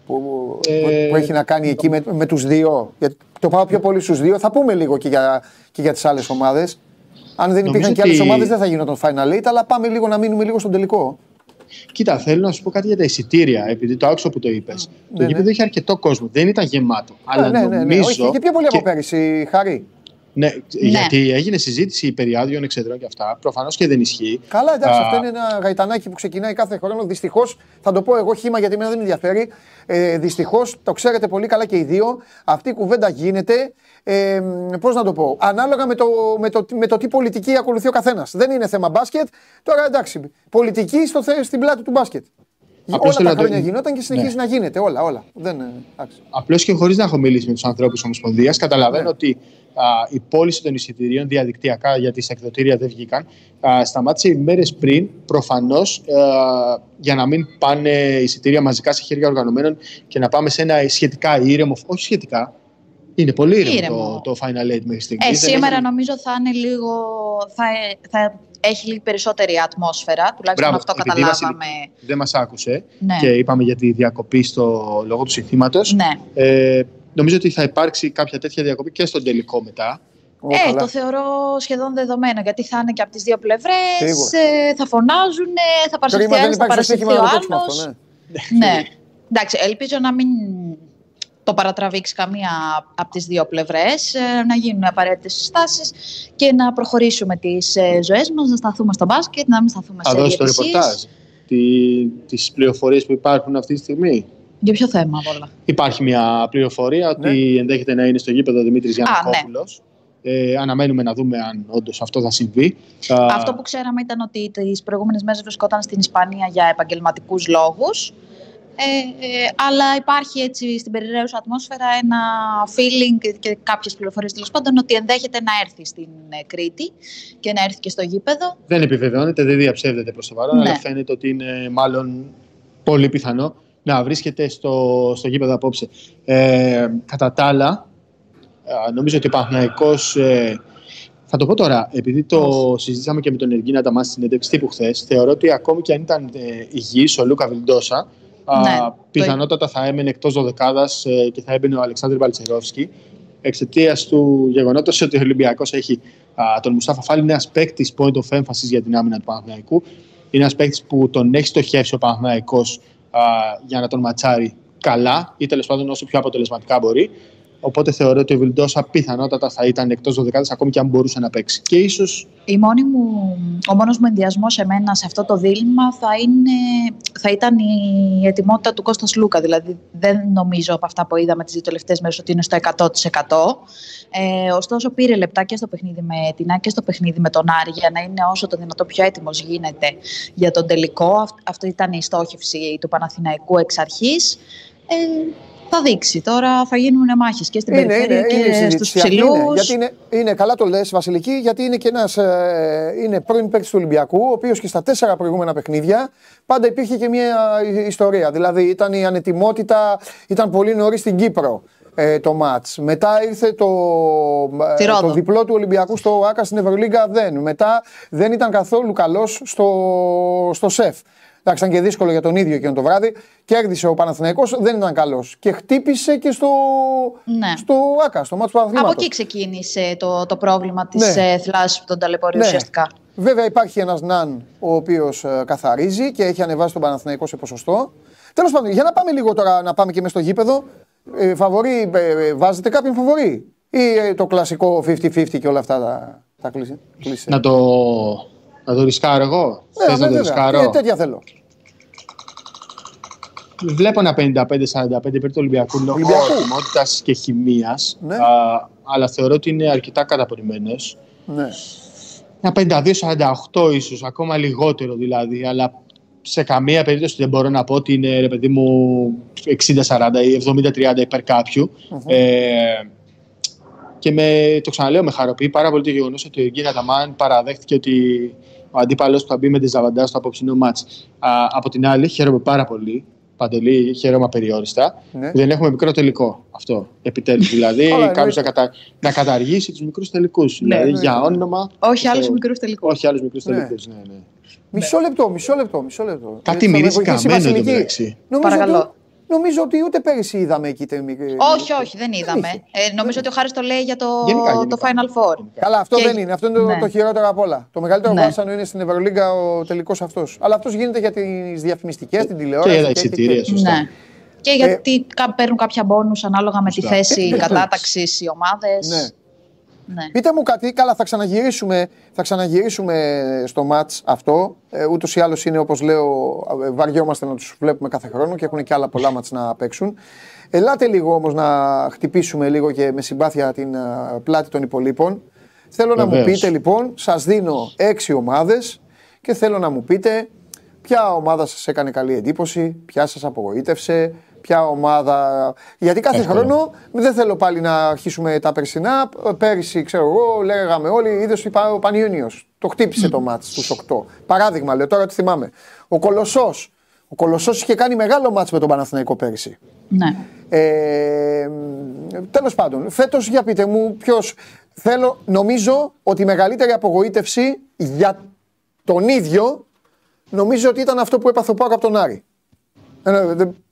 που, Ε, που έχει να κάνει εκεί με, με τους δύο; Γιατί το πάω πιο πολύ στους δύο θα πούμε λίγο και για, και για τις άλλες ομάδες αν δεν Νομίζω υπήρχαν και ότι- άλλες ομάδες δεν θα γινόταν Final Eight αλλά πάμε λίγο να μείνουμε λίγο στον τελικό Κοίτα, θέλω να σου πω κάτι για τα εισιτήρια, επειδή το άκουσα που το είπες. το ναι, γήπεδο ναι. είχε αρκετό κόσμο. Δεν ήταν γεμάτο. αλλά ναι, ναι, ναι. νομίζω. Όχι, και πιο πολύ από και- πέρυσι, Χαρή. Ναι, γιατί έγινε συζήτηση περί άδειων εξεδρών και αυτά. Προφανώς και δεν ισχύει. Καλά, εντάξει, Α, αυτό είναι ένα γαϊτανάκι που ξεκινάει κάθε χρόνο. Δυστυχώς, θα το πω εγώ χήμα γιατί εμένα δεν με ενδιαφέρει. Ε, Δυστυχώς, το ξέρετε πολύ καλά και οι δύο, αυτή η κουβέντα γίνεται. Ε, Πώς να το πω, ανάλογα με το, με, το, με το τι πολιτική ακολουθεί ο καθένας. Δεν είναι θέμα μπάσκετ. Τώρα εντάξει, πολιτική στο, θε- στην πλάτη του μπάσκετ. Απλώς όλα θέλω τα να το- χρόνια γινόταν και συνεχίζει Ναι. να γίνεται. Όλα, όλα. Δεν, ε, εντάξει. Απλώς και χωρίς να έχω μιλήσει με τους ανθρώπους της Ομοσπονδίας, καταλαβαίνω Ναι. ότι α, η πώληση των εισιτηρίων διαδικτυακά, γιατί στα εκδοτήρια δεν βγήκαν, α, σταμάτησε ημέρε πριν, προφανώς για να μην πάνε εισιτήρια μαζικά σε χέρια οργανωμένων και να πάμε σε ένα σχετικά ήρεμο. Όχι σχετικά. Είναι πολύ ήρεμο, Ήρεμο. το, το Final Eight μέχρι στιγμής. Ε, Δεν σήμερα έχει- νομίζω θα είναι λίγο. Θα, θα έχει λίγο περισσότερη ατμόσφαιρα. Τουλάχιστον Μπράβο, αυτό επειδή η Βασιλική καταλάβαμε. Δεν μας άκουσε Ναι. και είπαμε για τη διακοπή στο λόγω του συνθήματος. Ναι. Ε, νομίζω ότι θα υπάρξει κάποια τέτοια διακοπή και στον τελικό μετά. Ω, Ε, καλά. το θεωρώ σχεδόν δεδομένο γιατί θα είναι και από τις δύο πλευρές. Σίγουρα. Ε, θα φωνάζουν, ε, θα Κρίμα, παρασυρθεί δεν ένα, θα υπάρχει παρασυρθεί στοίχημα να ο το παίξουμε άλλος. αυτό. Ναι. Ναι. Εντάξει, ελπίζω να μην το παρατραβήξει καμία από τις δύο πλευρές, ε, να γίνουν απαραίτητες συστάσεις και να προχωρήσουμε τις ε, ζωές μας, να σταθούμε στο μπάσκετ, να μην σταθούμε Θα σε δώσει το διαιτησίες. ρεπορτάζ. Τι, τις πληροφορίες που υπάρχουν αυτή τη στιγμή. Για ποιο θέμα απ' όλα. Υπάρχει μια πληροφορία Ναι. ότι ενδέχεται να είναι στο γήπεδο Δημήτρης Γιαννακόπουλος. Ε, αναμένουμε να δούμε αν όντως αυτό θα συμβεί. Α, Αυτό που ξέραμε ήταν ότι τις προηγούμενες μέρες βρισκόταν στην Ισπανία για επαγγελματικούς λόγους. Ε, ε, αλλά υπάρχει έτσι στην περιραίουσα ατμόσφαιρα ένα feeling και κάποιες πληροφορίες τέλος πάντων ότι ενδέχεται να έρθει στην ε, Κρήτη και να έρθει και στο γήπεδο. Δεν επιβεβαιώνεται, δεν διαψεύδεται προς το παρόν, Ναι. αλλά φαίνεται ότι είναι μάλλον πολύ πιθανό να βρίσκεται στο, στο γήπεδο απόψε. Ε, κατά τα άλλα, α, νομίζω ότι ο Παναθηναϊκός, ε, θα το πω τώρα, επειδή το συζήτησαμε και με τον Εργίνα Ταμά στην συνέντευξη τύπου χθες, θεωρώ ότι ακόμη και αν ήταν ε, υγιής ο Λούκα Βιλντόσα, α, Ναι, το- πιθανότατα θα έμενε εκτός δωδεκάδας ε, και θα έμπαινε ο Αλεξάνδρου Μπαλτσερόφσκι εξαιτίας του γεγονότος ότι ο Ολυμπιακός έχει α, τον Μουστάφα Φάλη, είναι ένας παίκτης point of emphasis για την άμυνα του Παναθηναϊκού. Είναι ένας παίκτης που τον έχει στοχεύσει ο Παναθηναϊκός α, για να τον ματσάρει καλά ή τέλος πάντων όσο πιο αποτελεσματικά μπορεί. Οπότε θεωρώ ότι ο Βιλντόσα πιθανότατα θα ήταν εκτός 12 ακόμη και αν μπορούσε να παίξει. Και ίσω Η μόνη μου, ο μόνος μου ενδιασμός σε μένα σε αυτό το δίλημα θα, είναι, θα ήταν η ετοιμότητα του Κώστας Λούκα. Δηλαδή δεν νομίζω από αυτά που είδαμε τις δύο τελευταίες μέρες ότι είναι στο 100%. Ε, ωστόσο πήρε λεπτά και στο παιχνίδι με την Άκη και στο παιχνίδι με τον Άρη για να είναι όσο το δυνατό πιο έτοιμος γίνεται για τον τελικό. Αυ- Αυτό ήταν η στόχευση του Παναθηναϊκού εξ αρχής. Ε, θα δείξει. Τώρα θα γίνουν μάχες και στην Είναι, περιφέρεια είναι, και είναι στους συζητησιακή, ψηλούς. είναι. Γιατί είναι, είναι καλά το λες Βασιλική, γιατί είναι και ένας ε, είναι πρώην παίκτης του Ολυμπιακού, ο οποίος και στα τέσσερα προηγούμενα παιχνίδια πάντα υπήρχε και μια ιστορία. Δηλαδή ήταν η ανετοιμότητα, ήταν πολύ νωρίς στην Κύπρο ε, το μάτς. Μετά ήρθε το, Τη ε, Ρόδο. το διπλό του Ολυμπιακού στο ΆΚΑ στην Ευρωλίγκα δεν. Μετά δεν ήταν καθόλου καλός στο, στο ΣΕΦ. Εντάξει, ήταν και δύσκολο για τον ίδιο εκείνο το βράδυ. Κέρδισε ο Παναθηναϊκός, δεν ήταν καλός. Και χτύπησε και στο, Ναι. στο ΆΚΑ, στο μάτσο του Από αθλήματος. εκεί ξεκίνησε το, το πρόβλημα της Ναι. ναι. θλάσσης που τον ταλαιπωρεί Ναι. ουσιαστικά. Βέβαια υπάρχει ένας Ναν ο οποίος ε, καθαρίζει και έχει ανεβάσει τον Παναθηναϊκό σε ποσοστό. Τέλος πάντων, για να πάμε λίγο τώρα, να πάμε και μέσα στο γήπεδο. Ε, φαβορί, ε, ε, βάζετε κάποιον φαβορί ή ε, το κλασικό 50-50 και όλα αυτά τα, τα κλεισέ. κλεισέ. να το, να το ρισκάρω εγώ; Ναι, Θες ναι, να το βέβαια. ρισκάρω; Ε, τέτοια θέλω. Βλέπω ένα 55-45 υπέρ του Ολυμπιακού λόγω Ολυμπιακού. οριμότητα και χημεία. Ναι. Αλλά θεωρώ ότι είναι αρκετά καταπονημένος. Ναι. Ένα 52-48 ίσως, ακόμα λιγότερο δηλαδή. Αλλά σε καμία περίπτωση δεν μπορώ να πω ότι είναι ρε παιδί μου 60-40 ή 70-30 υπέρ καποιου Ε, και με, το ξαναλέω, με χαροποιεί πάρα πολύ το γεγονός ότι ο Γκίνα Ταμάν παραδέχτηκε ότι ο αντίπαλος του θα μπει με τη Ζαβαντά στο απόψινό μάτς. Α, από την άλλη, χαίρομαι πάρα πολύ. Παντελή, χαίρομαι απεριόριστα. Ναι. που Δεν έχουμε μικρό τελικό. Αυτό. Επιτέλους. Δηλαδή, (laughs) Όλα, κάποιος εννοείται. να, κατα... να καταργήσει τους μικρούς τελικούς. δηλαδή, εννοείται. για όνομα. Όχι άλλους το- μικρούς τελικούς. Όχι άλλους μικρούς Ναι. τελικούς. Ναι, ναι. Μισό λεπτό, μισό λεπτό, μισό λεπτό. Κάτι Ε, θα με μυρίζει βοηθήσει η καμένο Βασιλική. εντωμεταξύ. Νομίζω Παρακαλώ. Ότι Νομίζω ότι ούτε πέρυσι είδαμε εκεί. Όχι, όχι, δεν είδαμε. Ε, νομίζω ότι ο Χάρη το λέει για το, Γενικά, το γενικά. Final Four. Καλά, αυτό Και- δεν είναι. Αυτό είναι το, Ναι. το χειρότερο απ' όλα. Το μεγαλύτερο Ναι. βάσανο είναι στην Ευρωλίγκα ο τελικό αυτό. Αλλά αυτό γίνεται για τι διαφημιστικέ, την τηλεόραση. Και για τα εισιτήρια, σωστά. Ναι. Και γιατί κα- παίρνουν κάποια μπόνους ανάλογα με τη Σωστά. θέση Ε, κατάταξη οι ομάδε. Ναι. Ναι. Πείτε μου κάτι, καλά θα ξαναγυρίσουμε, θα ξαναγυρίσουμε στο μάτς αυτό. Ε, ούτως ή άλλως είναι όπως λέω, ε, βαριόμαστε να τους βλέπουμε κάθε χρόνο και έχουν και άλλα πολλά μάτς να παίξουν. Ελάτε λίγο όμως να χτυπήσουμε λίγο και με συμπάθεια την α, πλάτη των υπολείπων. Θέλω να μου Βεβαίως. πείτε λοιπόν, σας δίνω έξι ομάδες και θέλω να μου πείτε ποια ομάδα σας έκανε καλή εντύπωση, ποια σας απογοήτευσε, ποια ομάδα... Γιατί κάθε Εύκολο. χρόνο δεν θέλω πάλι να αρχίσουμε τα περσινά. Πέρυσι, ξέρω εγώ, λέγαμε όλοι, είδες ο Πανιούνιος. Το χτύπησε το μάτς στους 8. Παράδειγμα, λέω τώρα τι θυμάμαι. Ο Κολοσσός. Ο Κολοσσός είχε κάνει μεγάλο μάτς με τον Παναθηναϊκό πέρυσι. ναι. Ε, τέλος πάντων, φέτος για πείτε μου ποιος... Θέλω, νομίζω ότι η μεγαλύτερη απογοήτευση για τον ίδιο νομίζω ότι ήταν αυτό που έπαθε ο Πάκο από τον Άρη.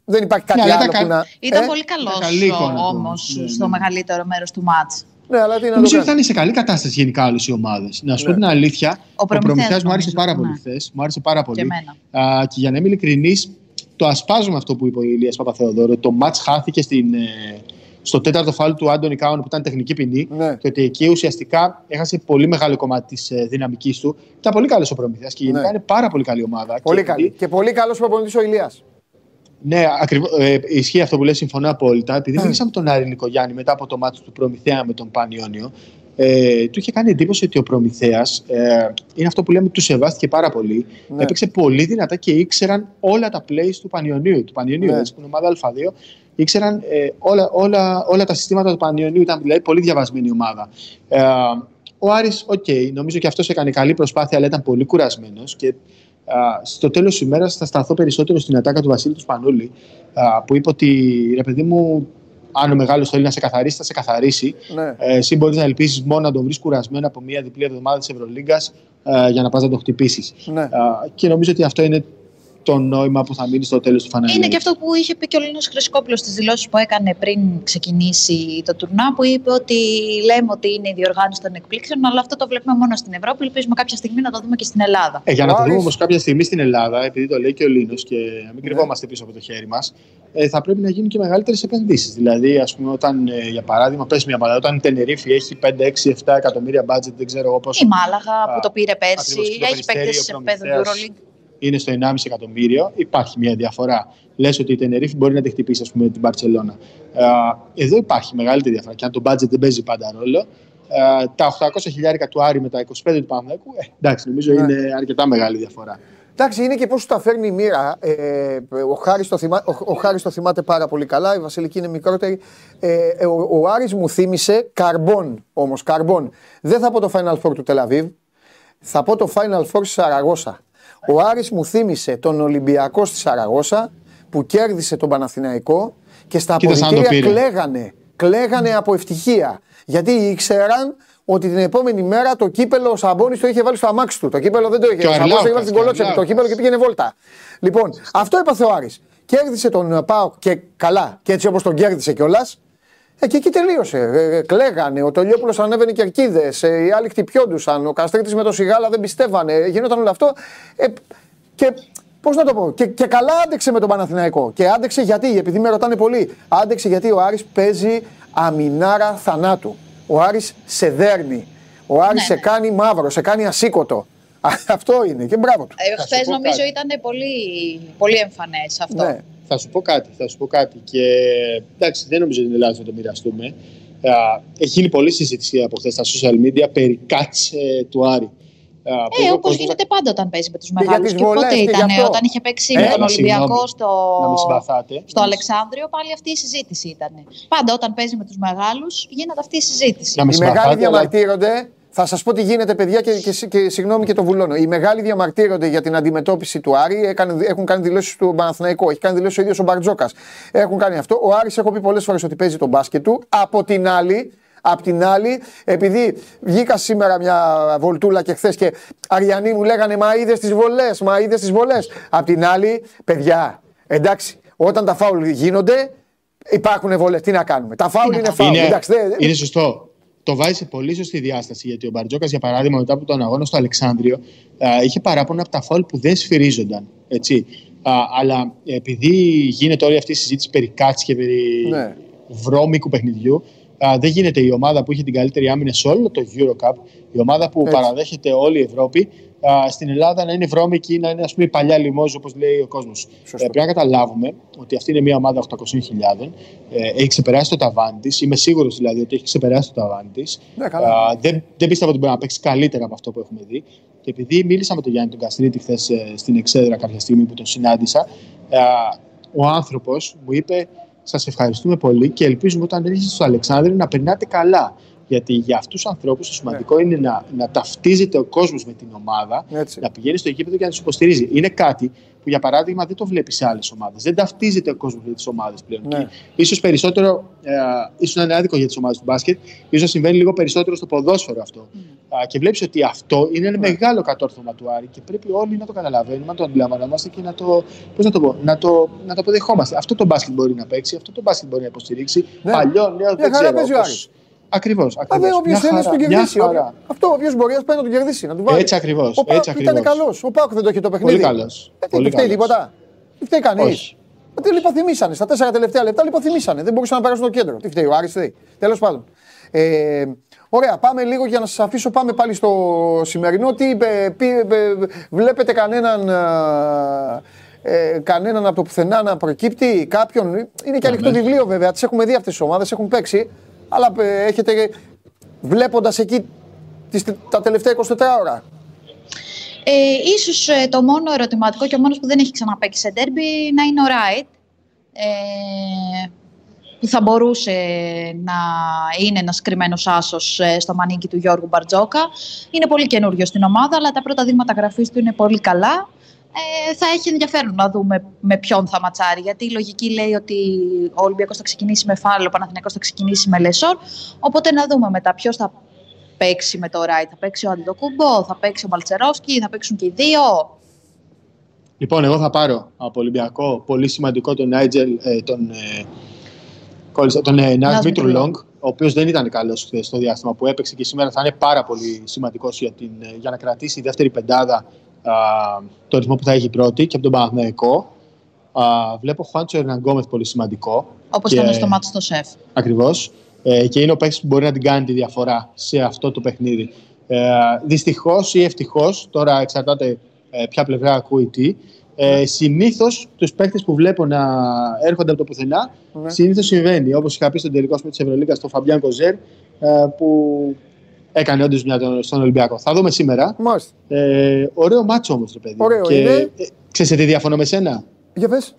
Ε, δεν, δεν υπάρχει κάτι Ναι, αλλά άλλο ήταν που κα- να... Ήταν Ε, πολύ καλός καλή εικόνα του. όμως Ναι, ναι. στο μεγαλύτερο μέρος του μάτς. Ναι, αλλά τι να το Νομίζω ότι κάνει. ήταν σε καλή κατάσταση γενικά όλες οι ομάδες. Να σου Ναι. πω την αλήθεια, ο, Προμηθέας Προμηθέας μου άρεσε νομίζω, πάρα ναι. πολύ χθες. Μου άρεσε πάρα πολύ. εμένα. Α, και για να είμαι ειλικρινής, το ασπάζουμε αυτό που είπε ο Ηλίας Παπαθεοδόρου. Το match χάθηκε στην, ε, στο τέταρτο φάουλ του Άντωνη Κάουν που ήταν τεχνική ποινή. Ναι. Και ότι εκεί ουσιαστικά έχασε πολύ μεγάλο κομμάτι της ε, δυναμικής του. Ήταν πολύ καλός ο Προμηθέας και γενικά Ναι. είναι πάρα πολύ καλή ομάδα. Πολύ Και καλή. επειδή- Και πολύ καλός προπονητής ο Ηλίας. Ναι, ακριβώς, ε, ισχύει αυτό που λέει, συμφωνώ απόλυτα. Επειδή μιλήσαμε τον Άρη Νικογιάννη μετά από το μάτι του Προμηθέα με τον Πανιόνιο, ε, του είχε κάνει εντύπωση ότι ο Προμηθέας ε, είναι αυτό που λέμε, τους σεβάστηκε πάρα πολύ. Ναι. Έπαιξε πολύ δυνατά και ήξεραν όλα τα plays του Πανιονίου. Του Πανιονίου, Ναι. έτσι, που είναι ομάδα Α2, ήξεραν ε, όλα, όλα, όλα τα συστήματα του Πανιονίου. Ήταν δηλαδή πολύ διαβασμένη ομάδα. Ε, ο Άρης, οκ, νομίζω και αυτός έκανε καλή προσπάθεια, αλλά ήταν πολύ κουρασμένος. Και α, στο τέλος της ημέρας θα σταθώ περισσότερο στην ατάκα του Βασίλη του Σπανούλη, α, που είπε ότι ρε παιδί μου, αν ο μεγάλος θέλει να σε καθαρίσει, θα σε καθαρίσει. Ναι. Ε, εσύ μπορείς να ελπίσει μόνο να τον βρεις κουρασμένο από μια διπλή εβδομάδα της Ευρωλίγκας για να πας να το χτυπήσεις. Ναι. και νομίζω ότι αυτό είναι το νόημα που θα μείνει στο τέλος του φανελιού. Είναι και αυτό που είχε πει και ο Λίνο Χρυσικόπουλο στις δηλώσεις που έκανε πριν ξεκινήσει το τουρνά, που είπε ότι λέμε ότι είναι η διοργάνωση των εκπλήξεων, αλλά αυτό το βλέπουμε μόνο στην Ευρώπη. Ελπίζουμε κάποια στιγμή να το δούμε και στην Ελλάδα. Ε, για να Ο το δούμε Άρης- όμως κάποια στιγμή στην Ελλάδα, επειδή το λέει και ο Λίνο και να μην κρυβόμαστε πίσω από το χέρι μας, ε, θα πρέπει να γίνουν και μεγαλύτερες επενδύσεις. Δηλαδή, ας πούμε, όταν, ε, για παράδειγμα, πες μια μαλακά, όταν η Τενερίφη έχει 5, 6, 7 εκατομμύρια budget, δεν ξέρω εγώ πώ. Η Μάλαγα που το πήρε πέρσι, ακριβώς, και το έχει παίκτες Περιστέρι, σε ο επίπεδο Προμηθέας. Euroleague. είναι στο 1,5 εκατομμύριο, υπάρχει μια διαφορά. Λες ότι η Τενερίφη μπορεί να τη χτυπήσει, ας πούμε, την Παρσελώνα. Εδώ υπάρχει μεγαλύτερη διαφορά. Και αν το budget δεν παίζει πάντα ρόλο, ε, τα 800 χιλιάρικα του Άρη με τα 25 του Παναθηναϊκού, ε, εντάξει, νομίζω Ναι. είναι αρκετά μεγάλη διαφορά. Εντάξει, είναι και πώς τα φέρνει η μοίρα. Ε, ο, Χάρης το θυμά, ο, ο Χάρης το θυμάται πάρα πολύ καλά. Η Βασιλική είναι μικρότερη. Ε, ε, ο, ο Άρης μου θύμισε καρμπών όμως. Καρμπών. Δεν θα πω το Final Four του Τελαβίβ. Θα πω το Final Four στη Σαραγώσα. Ο Άρης μου θύμισε τον Ολυμπιακό στη Σαραγώσα που κέρδισε τον Παναθηναϊκό και στα Κοίτας σαν το αποδητήρια πήρε. κλαίγανε. Κλαίγανε από ευτυχία. Γιατί ήξεραν ότι την επόμενη μέρα το κύπελο ο Σαμπόνι το είχε βάλει στο αμάξι του. Το κύπελο δεν το είχε. Και ο Ο Σαμπόνι το είχε βάλει Αρλάουκας, στην και ο κολότσεπη. Το Αρλάουκας. κύπελο και πήγαινε βόλτα. Λοιπόν, αυτό έπαθε ο Άρης. Κέρδισε τον Πάοκ και καλά. Και έτσι όπως τον κέρδισε κιόλας. Ε, και εκεί τελείωσε. Ε, ε, κλαίγανε. Ο Τολιόπουλος ανέβαινε κερκίδε. Ε, οι άλλοι χτυπιόντουσαν. Ο Καστρίτης με το σιγάλα δεν πιστεύανε. Ε, γινόταν όλο αυτό. Ε, και πώς να το πω. Και, και καλά άντεξε με τον Παναθηναϊκό. Και άντεξε γιατί, επειδή με ρωτάνε πολύ. Άντεξε γιατί ο Άρης παίζει αμινάρα θανάτου. Ο Άρης σε δέρνει. Ο Άρης Ναι, σε ναι. κάνει μαύρο, σε κάνει ασήκωτο. Α, (laughs) Αυτό είναι και μπράβο του. Ε, Θα σου Χθες πω νομίζω κάτι. ήταν πολύ, πολύ εμφανές αυτό. Ναι. Θα σου πω κάτι, θα σου πω κάτι. Και εντάξει, δεν νομίζω ότι είναι λάθος να το μοιραστούμε. Α, Έχει γίνει πολλή συζήτηση από χθες στα social media περί κάτς ε, του Άρη. Α, που Ε, ο όπως κόσμος- γίνεται πάντα όταν παίζει με τους για μεγάλους. τις Και, βολές πότε και γι' ήταν, αυτό. όταν είχε παίξει Ε, με τον αλλά Ολυμπιακό συγγνώμη, στο, να με συμπαθάτε. στο Αλεξάνδριο, πάλι αυτή η συζήτηση ήταν. Πάντα όταν παίζει με τους μεγάλους, γίνεται αυτή η συζήτηση. Να με Οι μεγάλοι συμπαθάτε, αλλά- διαμαρτύρονται. Θα σας πω τι γίνεται, παιδιά, και, και, και συγγνώμη και το βουλώνω. Οι μεγάλοι διαμαρτύρονται για την αντιμετώπιση του Άρη. Έκανε, έχουν κάνει δηλώσεις του Παναθηναϊκού. Έχει κάνει δηλώσεις ο ίδιος ο Μπαρτζόκας. Έχουν κάνει αυτό. Ο Άρης έχω πει πολλές φορές ότι παίζει τον μπάσκετ του. Από την άλλη, Απ' την άλλη, επειδή βγήκα σήμερα μια βολτούλα και χθες και Αριανοί μου λέγανε Μα είδες τις βολές, μα είδες τις βολές. Απ' την άλλη, παιδιά, εντάξει, Όταν τα φάουλ γίνονται, υπάρχουν βολές. Τι να κάνουμε. Τα φάουλ Τι να είναι κάνουμε. φάουλ. Είναι, Εντάξει, δεν- είναι σωστό. Το βάζει σε πολύ σωστή διάσταση γιατί ο Μπαρτζόκας, για παράδειγμα, μετά από τον αγώνα στο Αλεξάνδριο, α, είχε παράπονα από τα φάουλ που δεν σφυρίζονταν. Έτσι. Α, αλλά επειδή γίνεται όλη αυτή η συζήτηση περί κάτς και περί Ναι. βρώμικου παιχνιδιού, α, δεν γίνεται η ομάδα που είχε την καλύτερη άμυνα σε όλο το Eurocup, η ομάδα που Έτσι. παραδέχεται όλη η Ευρώπη, α, στην Ελλάδα να είναι βρώμικη, να είναι ας πούμε η παλιά λιμόζη, όπως λέει ο κόσμος. Ε, πρέπει να καταλάβουμε ότι αυτή είναι μια ομάδα 800.000. Ε, έχει ξεπεράσει το ταβάνι της. Είμαι σίγουρος δηλαδή ότι έχει ξεπεράσει το ταβάνι της. Ναι, καλά. δεν, δεν πίστευα ότι μπορεί να παίξει καλύτερα από αυτό που έχουμε δει. Και επειδή μίλησα με τον Γιάννη τον Καστρίτη χθες στην Εξέδρα κάποια στιγμή που τον συνάντησα, α, ο άνθρωπος μου είπε: Σας ευχαριστούμε πολύ και ελπίζουμε όταν έρχεστε στο Αλεξάνδρεια να περνάτε καλά. Γιατί για αυτούς τους ανθρώπους το σημαντικό είναι να, να ταυτίζεται ο κόσμος με την ομάδα, Έτσι. να πηγαίνει στο γήπεδο και να τους υποστηρίζει. Είναι κάτι που για παράδειγμα δεν το βλέπει σε άλλες ομάδες. Δεν ταυτίζεται ο κόσμος με τις ομάδες πλέον. Ναι. Και ίσως περισσότερο, ε, ίσως να είναι άδικο για τις ομάδες του μπάσκετ, ίσως συμβαίνει λίγο περισσότερο στο ποδόσφαιρο αυτό. Α, και βλέπεις ότι αυτό είναι ένα μεγάλο κατόρθωμα του Άρη και πρέπει όλοι να το καταλαβαίνουμε, να το αντιλαμβανόμαστε και να το, πώς να το, πω, να το, να το αποδεχόμαστε. Αυτό το μπάσκετ μπορεί να παίξει, αυτό το μπάσκετ μπορεί να υποστηρίξει. Ναι. Παλιό, νέο, δεν χαρά ξέρω. παίζει ο πώς- Άρης. Ακριβώς, Α, ακριβώς. δε, όποιος Μια θέλει να χαρά, τον μια κερδίσει. χαρά. όποιο- Αυτό, όποιος μπορεί να πάει να τον κερδίσει, να του βάλει. Έτσι ακριβώς, Ο Πάουκ έτσι ήταν ακριβώς. καλός. Ο Πάουκ δεν το έχει το παιχνίδι. Πολύ καλός. Ε, τι, Πολύ δεν φταίει καλός. τίποτα; Δεν φταίει κανείς; Όχι. Τι λιποθυμήσανε. Στα τέσσερα τελευταία λεπτά λιποθυμήσανε. Δεν μπορούσαν να περάσουν το κέντρο. Τι φταίει, ο Άρης φταίει. Τέλος πάντων. Ε, ωραία, πάμε λίγο για να σας αφήσω. Πάμε πάλι στο σημερινό. Τι, ε, πει, ε, βλέπετε κανέναν. ε, ε, κανέναν από το πουθενά να προκύπτει, κάποιον; Είναι και ανοιχτό ναι. βιβλίο βέβαια, τις έχουμε δει αυτές τις ομάδες, έχουν παίξει. Αλλά ε, έχετε βλέποντας εκεί τις, τα τελευταία 24 ώρα. Ε, ίσως ε, το μόνο ερωτηματικό και ο μόνος που δεν έχει ξαναπαίξει σε ντέρμπι να είναι ο Ράιτ. Ε, που θα μπορούσε να είναι ένας κρυμμένος άσος ε, στο μανίκι του Γιώργου Μπαρτζόκα. Είναι πολύ καινούριο στην ομάδα, αλλά τα πρώτα δείγματα γραφής του είναι πολύ καλά. Ε, θα έχει ενδιαφέρον να δούμε με ποιον θα ματσάρει, γιατί η λογική λέει ότι ο Ολυμπιακός θα ξεκινήσει με Φάλο, ο Παναθηναϊκός θα ξεκινήσει με Λεσόρ, οπότε να δούμε μετά ποιος θα παίξει με το Ράιτ. Θα παίξει ο Αντιτοκούμπο, θα παίξει ο Μπαλτσερόφσκι, θα παίξουν και οι δύο. Λοιπόν, εγώ θα πάρω από Ολυμπιακό πολύ σημαντικό τον Νάιτζελ, ε, τον, ε, κόλλησα, τον ε, Νάζ Νάζ Μίτρου Μίτρου Λόγκ, ο οποίος δεν ήταν καλός χθες στο διάστημα που έπαιξε και σήμερα θα είναι πάρα πολύ σημαντικός για, την, ε, για να κρατήσει η δεύτερη πεντάδα α, το ρυθμό που θα έχει η πρώτη και από τον Παναθηναϊκό. Α, βλέπω Χουάντσο Ερναγκόμεθ πολύ σημαντικό. Όπως Και- ήταν στο μάτι στο σεφ. Ακριβώς. Ε, και είναι ο παίκτης που μπορεί να την κάνει τη διαφορά σε αυτό το παιχνίδι. Ε, Δυστυχώς ή ευτυχώς, τώρα εξαρτάται ε, ποια πλευρά ακούει τι. Ε, Συνήθως τους παίκτες που βλέπω να έρχονται από το πουθενά, Ναι. συνήθως συμβαίνει. Όπως είχα πει στον τελικό της Ευρωλίγα, στον Φαμπιάν Κοζέρ, ε, που έκανε όντως μια τον- στον Ολυμπιακό. Θα δούμε σήμερα. Μάλιστα. Ε, ωραίο μάτσο όμως, το παιδί. Ωραίο και, είναι. Ε, ξέρεις σε τι διαφωνώ με σένα; Για πες.